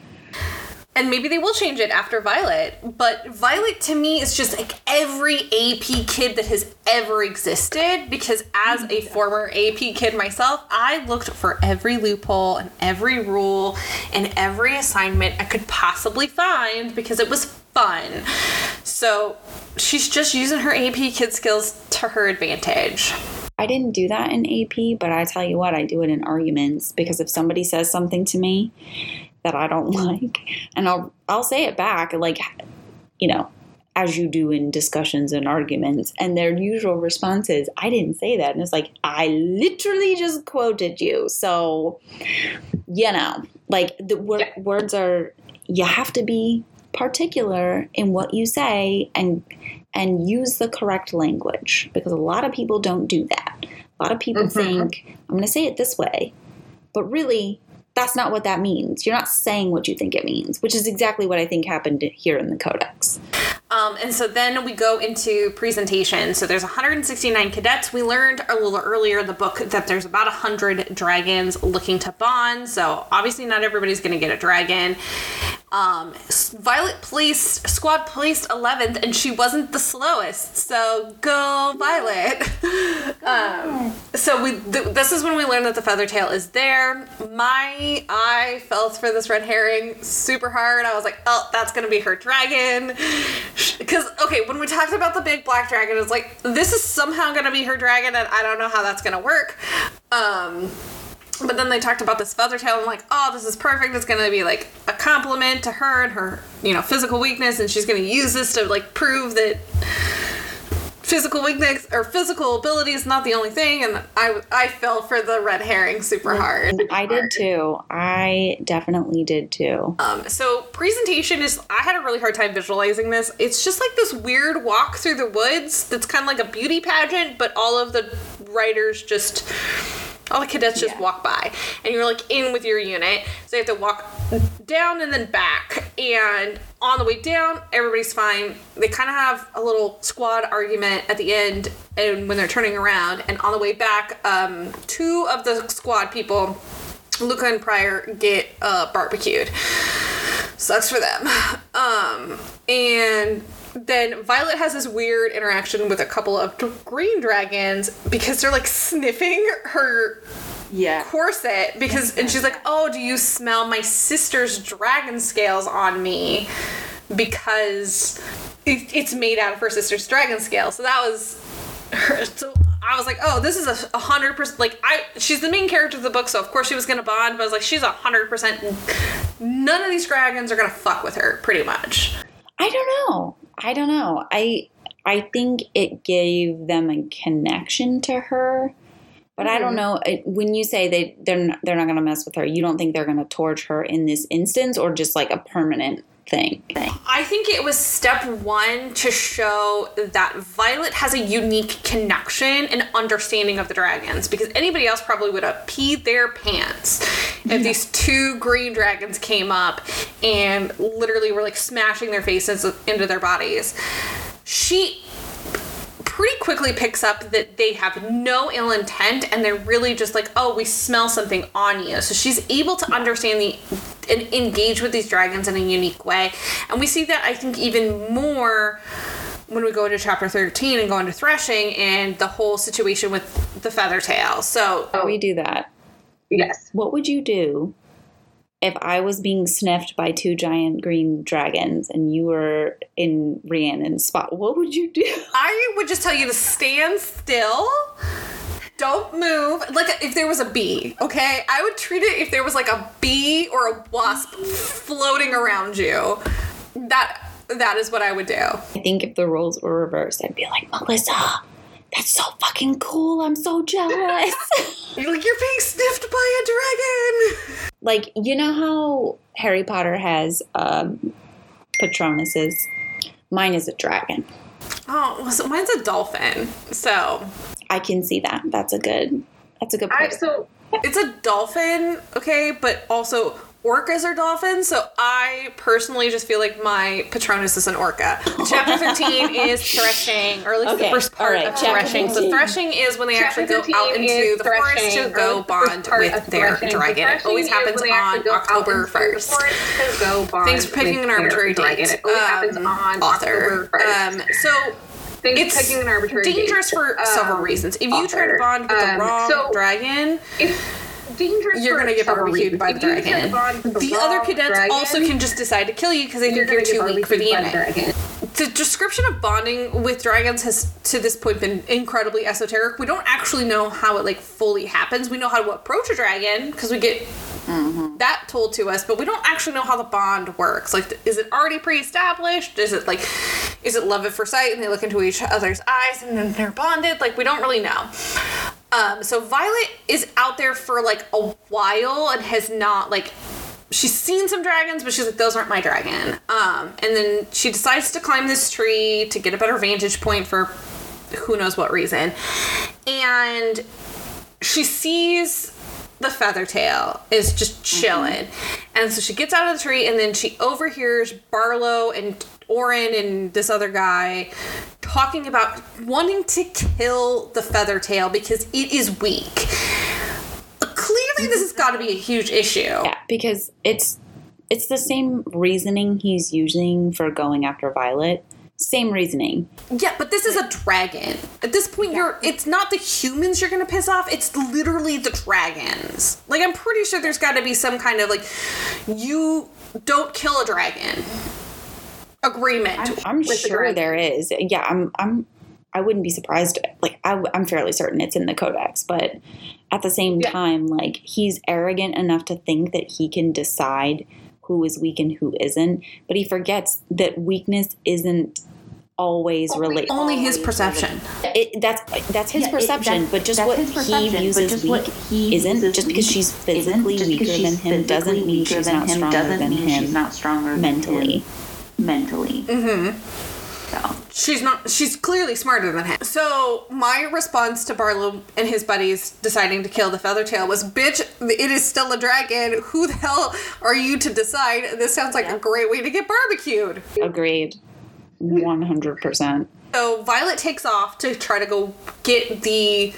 And maybe they will change it after Violet. But Violet to me is just like every AP kid that has ever existed because as a former AP kid myself, I looked for every loophole and every rule and every assignment I could possibly find because it was fun. So she's just using her AP kid skills to her advantage. I didn't do that in AP, but I tell you what, I do it in arguments because if somebody says something to me that I don't like, and I'll I'll say it back like you know, as you do in discussions and arguments, and their usual response is, I didn't say that. And it's like, I literally just quoted you. So, you know, like the wor- Yeah. words are, you have to be particular in what you say and and use the correct language because a lot of people don't do that. A lot of people Mhm. think, I'm going to say it this way, but really, that's not what that means. You're not saying what you think it means, which is exactly what I think happened here in the Codex. Um, and so then we go into presentation. So there's 169 cadets. We learned a little earlier in the book that there's about 100 dragons looking to bond. So obviously not everybody's going to get a dragon. Um, Violet placed squad placed 11th, and she wasn't the slowest. So go Violet. um, so we th- this is when we learned that the feather tail is there. My eye fell for this red herring super hard. I was like, oh, that's gonna be her dragon. Because okay, when we talked about the big black dragon, it's like this is somehow gonna be her dragon, and I don't know how that's gonna work. Um, but then they talked about this feather tail. I'm like, oh, this is perfect. It's gonna be like a compliment to her and her, you know, physical weakness, and she's gonna use this to like prove that physical weakness or physical ability is not the only thing. And I I fell for the red herring super hard. I did too. I definitely did too. Um, so presentation is I had a really hard time visualizing this. It's just like this weird walk through the woods that's kind of like a beauty pageant, but all of the riders just all the cadets just walk by and you're like in with your unit. So you have to walk down and then back and on the way down everybody's fine. They kind of have a little squad argument at the end and when they're turning around and on the way back um, two of the squad people luca and pryor get uh, barbecued. Sucks for them. Um, and then Violet has this weird interaction with a couple of green dragons because they're like sniffing her Yeah. corset because and she's like, "Oh, do you smell my sister's dragon scales on me?" Because it, it's made out of her sister's dragon scale. So that was her. So I was like, "Oh, this is a a hundred percent like I." She's the main character of the book, so of course she was gonna bond. But I was like, "She's a hundred percent. None of these dragons are gonna fuck with her, pretty much." I don't know. I don't know. I I think it gave them a connection to her. But I don't Mhm. know when you say they they're not, they're not going to mess with her. You don't think they're going to torch her in this instance, or just like a permanent thing? I think it was step one to show that Violet has a unique connection and understanding of the dragons because anybody else probably would have peed their pants if these two green dragons came up and literally were like smashing their faces into their bodies. She pretty quickly picks up that they have no ill intent and they're really just like, oh, we smell something on you. So she's able to understand the and engage with these dragons in a unique way. And we see that I think even more when we go into chapter 13 and go into threshing and the whole situation with the feather tail. So Before we do that, Yes. what would you do if I was being sniffed by two giant green dragons and you were in Rhiannon's spot? What would you do? I would just tell you to stand still. Don't move. Like if there was a bee, okay? I would treat it if there was like a bee or a wasp floating around you. That that is what I would do. I think if the roles were reversed, I'd be like, Melissa, that's so fucking cool. I'm so jealous. You're like you're being sniffed by a dragon. like, you know how Harry Potter has um, Patronuses? Mine is a dragon. Oh, so mine's a dolphin. So I can see that. That's a good. That's a good I point. so it's a dolphin, okay, but also orcas are dolphins. So I personally just feel like my Patronus is an orca. Chapter 13 is threshing, or at least Okay, the first part right, of chapter threshing. So threshing is when they Chapter actually go out into the forest to go bond with their threshing. dragon. It always happens have on to go out October 1st. Thanks to go bond Things picking an arbitrary dragon. date. It always happens Um, on author. October 1st. Um, so Things it's picking an arbitrary dangerous date. for several Um, reasons. If you try to bond with the Um, wrong so dragon, It's dangerous. you're gonna get several barbecued by the If you try to dragon. bond with The other cadets dragon, also can just decide to kill you because they you're think you're too weak for the barbecued anime. dragon. The description of bonding with dragons has to this point been incredibly esoteric. We don't actually know how it like fully happens. We know how to approach a dragon because we get mm-hmm. that told to us, but we don't actually know how the bond works. Like, is it already pre-established? Is it like, is it love at first sight and they look into each other's eyes and then they're bonded? Like, we don't really know. Um, so Violet is out there for like a while and has not like she's seen some dragons, but she's like, those aren't my dragon. Um, and then she decides to climb this tree to get a better vantage point for who knows what reason. And she sees the feather tail is just chilling. And so she gets out of the tree and then she overhears Barlow and Oren and this other guy talking about wanting to kill the feather tail because it is weak. Clearly this has got to be a huge issue. Yeah, because it's it's the same reasoning he's using for going after Violet. Same reasoning. Yeah, but this is a dragon. At this point, you're it's not the humans you're gonna piss off, it's literally the dragons. Like I'm pretty sure there's gotta be some kind of like you don't kill a dragon agreement. I'm With the sure dragon. there is. Yeah, I'm. I'm. I wouldn't be surprised. Like I, am fairly certain it's in the codex, but at the same Yeah. time, like he's arrogant enough to think that he can decide who is weak and who isn't. But he forgets that weakness isn't always related. Only his perception. It, that's that's his Yeah, it- perception, that's- but just what he perception, views as weak he isn't. Just because she's physically weaker she's than him doesn't physically mean weaker she's than not him stronger doesn't than mean him she's not stronger than mentally. him mentally. Mm-hmm. So She's not she's clearly smarter than him. So my response to Barlow and his buddies deciding to kill the Feathertail was bitch, it is still a dragon. Who the hell are you to decide? This sounds like a great way to get barbecued. Agreed, one hundred percent. So Violet takes off to try to go get the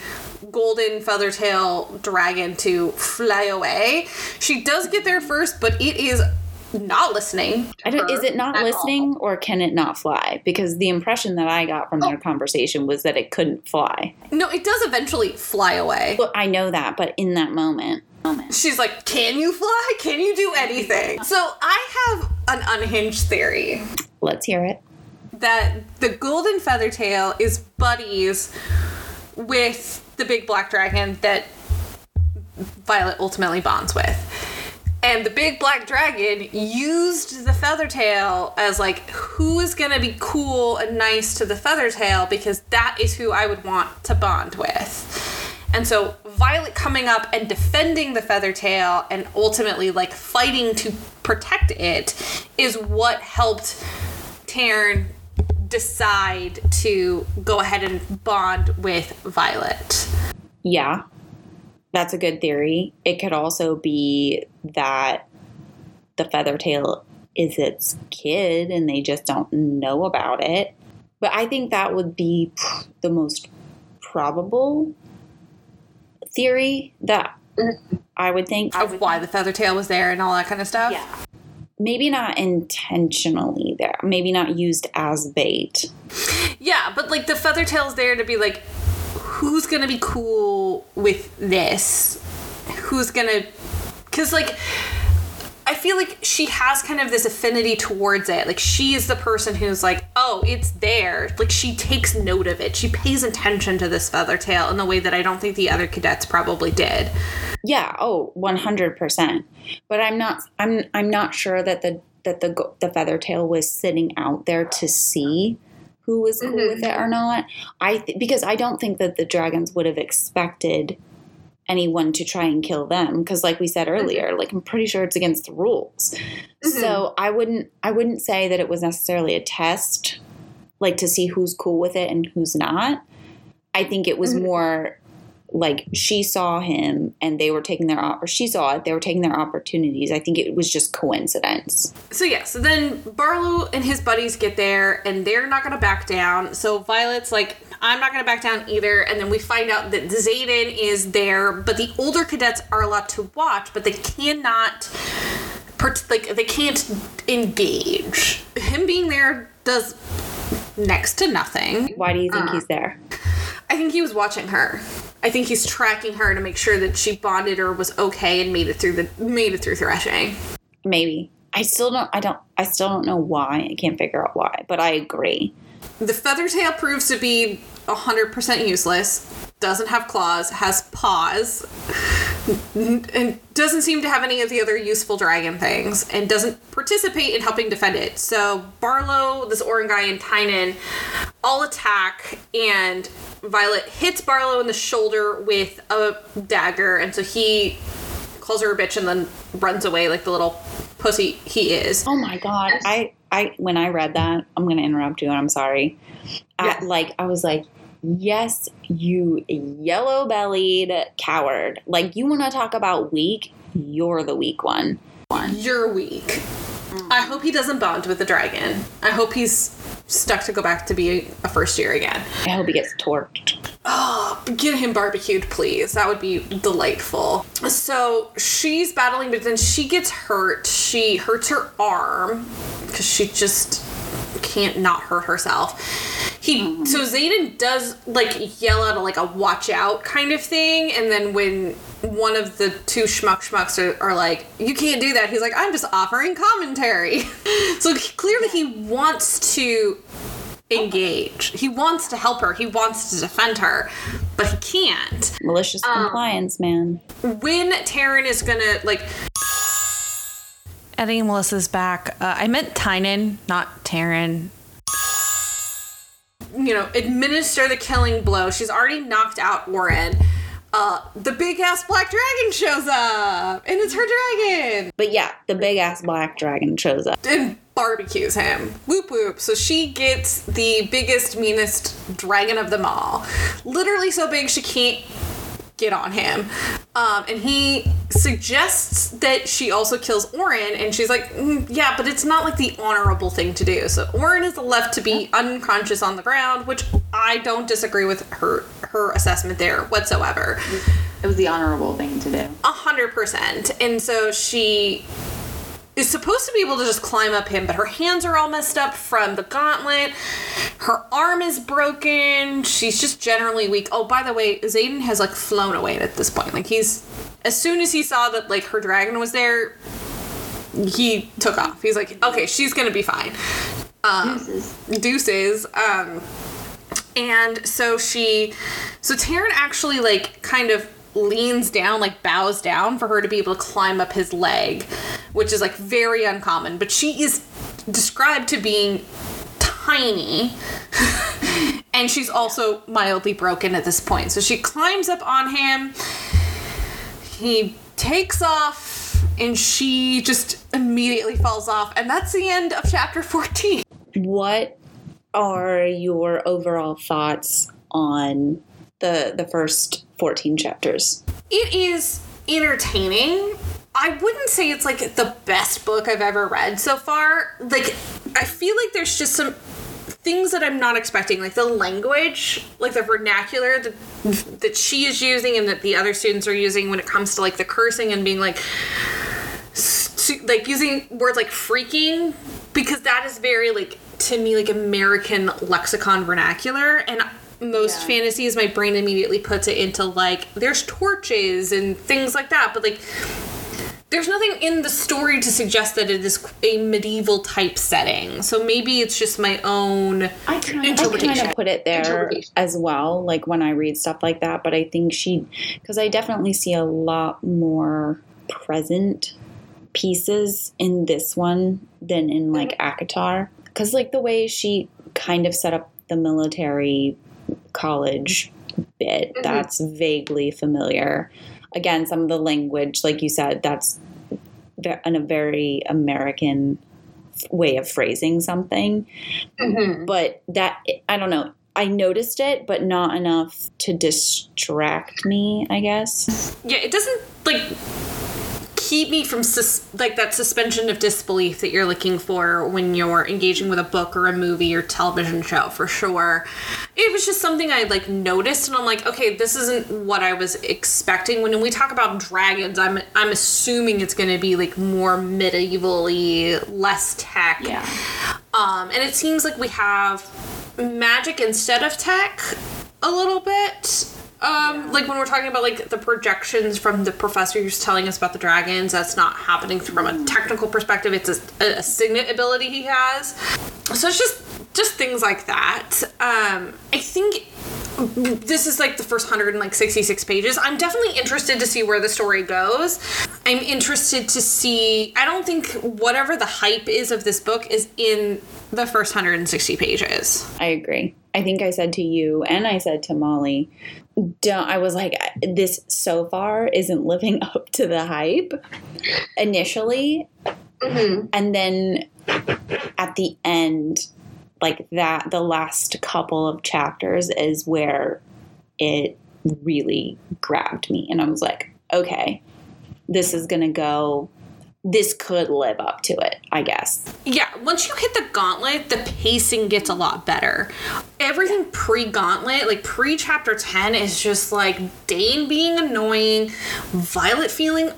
golden feathertail dragon to fly away. She does get there first, but it is not listening. I don't, is it not listening or can it not fly? Because the impression that I got from their oh. conversation was that it couldn't fly. No, it does eventually fly away. Well, I know that, but in that moment, She's like, Can you fly? Can you do anything? So I have an unhinged theory let's hear it. that the golden feathertail is buddies with the big black dragon that Violet ultimately bonds with. And the big black dragon used the feather tail as like who is gonna be cool and nice to the feather tail because that is who I would want to bond with. And so Violet coming up and defending the feather tail and ultimately like fighting to protect it is what helped Tairn decide to go ahead and bond with Violet. Yeah, that's a good theory. It could also be that the Feathertail is its kid and they just don't know about it. But I think that would be the most probable theory that I would think. Of why the feather tail was there and all that kind of stuff. Yeah. Maybe not intentionally there. Maybe not used as bait. Yeah, but like the feather tail's there to be like, who's gonna be cool with this? Who's gonna. Because, like, I feel like she has kind of this affinity towards it. Like, she is the person who's like, oh, it's there. Like, she takes note of it. She pays attention to this feather tail in the way that I don't think the other cadets probably did. Yeah, oh, 100%. But I'm not I'm I'm not sure that the that the the feathertail was sitting out there to see who was cool with it mm-hmm. or not. I th- because I don't think that the dragons would have expected anyone to try and kill them because like we said mm-hmm. earlier, like I'm pretty sure it's against the rules. Mm-hmm. So, I wouldn't I wouldn't say that it was necessarily a test like to see who's cool with it and who's not. I think it was more like she saw him and they were taking their or she saw it they were taking their opportunities i think it was just coincidence So yeah, so then Barlow and his buddies get there and they're not gonna back down. So Violet's like, I'm not gonna back down either. And then we find out that Xaden is there, but the older cadets are allowed to watch, but they cannot like they can't engage. Him being there does next to nothing. why do you think he's um, there I think he was watching her. I think he's tracking her to make sure that she bonded or was okay and made it through the made it through threshing. maybe i still don't i don't i still don't know why i can't figure out why but i agree The feather tail proves to be 100% useless, doesn't have claws, has paws, and doesn't seem to have any of the other useful dragon things, and doesn't participate in helping defend it. So Barlow, this Oren guy, and Tynan all attack, and Violet hits Barlow in the shoulder with a dagger, and so he calls her a bitch and then runs away like the little pussy he is. oh my god i i when i read that i'm gonna interrupt you and i'm sorry Yeah. I, like i was like yes you yellow bellied coward like you want to talk about weak you're the weak one You're weak. I hope he doesn't bond with the dragon. I hope he's stuck to go back to be a first year again. i hope he gets torqued Oh, ah, get him barbecued, please. That would be delightful. So she's battling, but then she gets hurt. She hurts her arm because she just can't not hurt herself. He so mm. Xaden does like yell out like a watch out kind of thing, and then when one of the two schmuck schmucks are, are like, "You can't do that," he's like, "I'm just offering commentary." so clearly he wants to engage. He wants to help her. He wants to defend her, but he can't. malicious compliance man When Tairn is gonna like. Eddie and Melissa's back. Uh, I meant Tynan, not Tairn. You know, administer the killing blow. She's already knocked out Warren. Uh, the big ass black dragon shows up, and it's her dragon. But yeah, the big ass black dragon shows up. and barbecues him. Whoop whoop. So she gets the biggest, meanest dragon of them all. Literally so big she can't get on him. Um, and he suggests that she also kills Oren, and she's like, "Mm, yeah, but it's not like the honorable thing to do. So Oren is left to be unconscious on the ground, which I don't disagree with her her assessment there whatsoever. It was the honorable thing to do. A hundred percent. And so she is supposed to be able to just climb up him, but her hands are all messed up from the gauntlet. Her arm is broken. She's just generally weak. Oh, by the way, Xaden has like flown away at this point. Like he's as soon as he saw that like her dragon was there, he took off. He's like, okay, she's gonna be fine. Um, Deuces. deuces. Um, and so she, so Tairn actually like kind of leans down, like bows down for her to be able to climb up his leg, which is like very uncommon. But she is described to being tiny. and she's also mildly broken at this point. So she climbs up on him. He takes off and she just immediately falls off. And that's the end of chapter 14. What are your overall thoughts on the the first 14 chapters? It is entertaining. I wouldn't say it's like the best book I've ever read so far. Like, I feel like there's just some things that I'm not expecting, like the language, like the vernacular that that she is using and that the other students are using when it comes to like the cursing and being like like using words like freaking because that is very like to me like American lexicon vernacular and most Yeah. fantasies my brain immediately puts it into like there's torches and things like that but like there's nothing in the story to suggest that it is a medieval type setting so maybe it's just my own I kind, I Interpretation. kind of put it there as well, like when I read stuff like that. But I think she, because I definitely see a lot more present pieces in this one than in like mm-hmm. ACOTAR. Because like the way she kind of set up the military college bit, Mhm. that's vaguely familiar. Again, some of the language, like you said, that's in a very American way of phrasing something Mhm. but that I don't know. I noticed it, but not enough to distract me. I guess. yeah it doesn't like keep me from sus- like that suspension of disbelief that you're looking for when you're engaging with a book or a movie or television show for sure it was just something i like noticed and i'm like okay this isn't what i was expecting when we talk about dragons i'm i'm assuming it's going to be like more medievally less tech Yeah. um, and it seems like we have magic instead of tech a little bit. Um, Like when we're talking about like the projections from the professor who's telling us about the dragons, that's not happening from a technical perspective. It's a, a signet ability he has. So it's just just things like that. Um, I think this is like the first 166 pages. I'm definitely interested to see where the story goes. I'm interested to see. I don't think whatever the hype is of this book is in the first 160 pages. I agree. I think I said to you and I said to Molly, don't, I was like, this so far isn't living up to the hype initially. Mhm. And then at the end, like that, the last couple of chapters is where it really grabbed me. And I was like, okay, this is going to go, this could live up to it, I guess. Yeah, once you hit the gauntlet, the pacing gets a lot better. Everything pre gauntlet, like pre chapter 10, is just like Dain being annoying, Violet feeling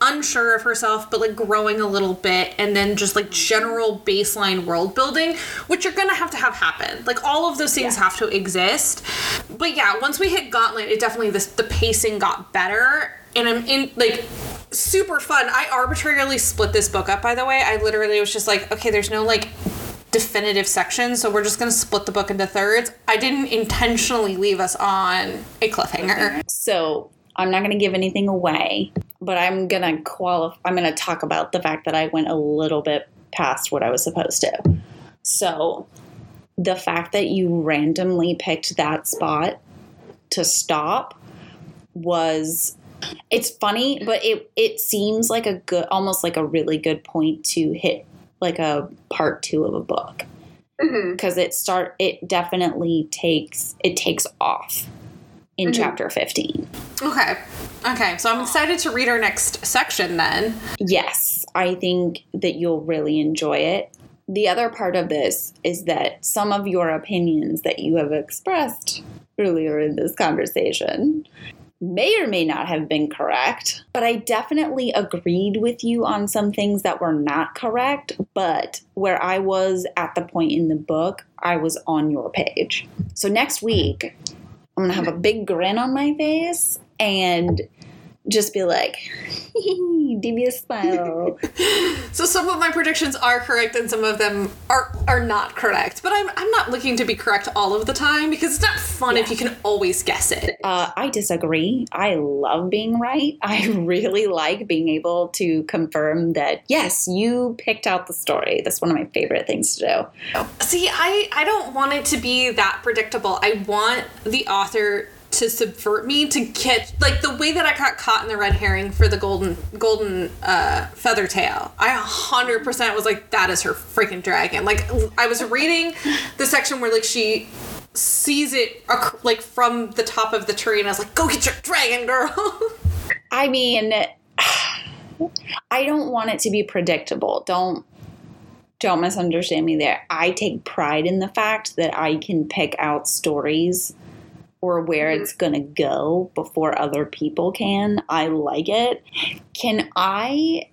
unsure of herself, but like growing a little bit, and then just like general baseline world building, which you're gonna have to have happen. Like all of those things have to exist. But yeah, once we hit gauntlet, it definitely this the pacing got better, and I'm in like super fun. I arbitrarily split this book up, by the way. I literally was just like, okay, there's no like definitive section, so we're just gonna split the book into thirds. I didn't intentionally leave us on a cliffhanger. So I'm not going to give anything away, but I'm going to qualify. I'm going to talk about the fact that I went a little bit past what I was supposed to. So the fact that you randomly picked that spot to stop was it's funny, but it it seems like a good almost like a really good point to hit like a part 2 of a book because it start it definitely takes it takes off in Mhm. chapter 15 Okay. Okay, so I'm excited to read our next section then. yes i think that you'll really enjoy it the other part of this is that some of your opinions that you have expressed earlier in this conversation may or may not have been correct, but I definitely agreed with you on some things that were not correct. But where I was at the point in the book, I was on your page. So next week, I'm gonna have a big grin on my face and just be like, give me a smile. So some of my predictions are correct and some of them are are not correct. But I'm I'm not looking to be correct all of the time because it's not fun if you can always guess it. Uh, I disagree. I love being right. I really like being able to confirm that, yes, you picked out the story. That's one of my favorite things to do. See, I I don't want it to be that predictable. I want the author to subvert me to get like the way that I got caught in the red herring for the golden golden uh, feather tail. I hundred percent was like that is her freaking dragon. Like I was reading the section where like she sees it like from the top of the tree and I was like go get your dragon girl. I mean, I don't want it to be predictable. Don't don't misunderstand me there. I take pride in the fact that I can pick out stories or where mm-hmm. it's going to go before other people can. I like it. Can I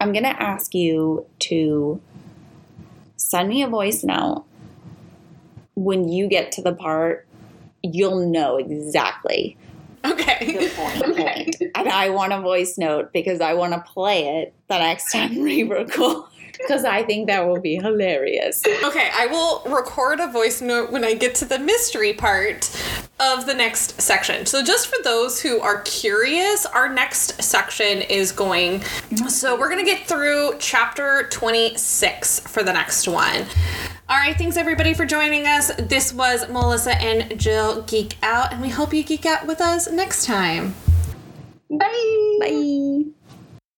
I'm going to ask you to send me a voice note when you get to the part you'll know exactly okay. Good point. point. and I want a voice note because I want to play it the next time we record. Because I think that will be hilarious. Okay, I will record a voice note when I get to the mystery part of the next section. So, just for those who are curious, our next section is going. So, we're going to get through chapter 26 for the next one. All right, thanks everybody for joining us. This was Melissa and Jill Geek Out, and we hope you geek out with us next time. Bye. Bye.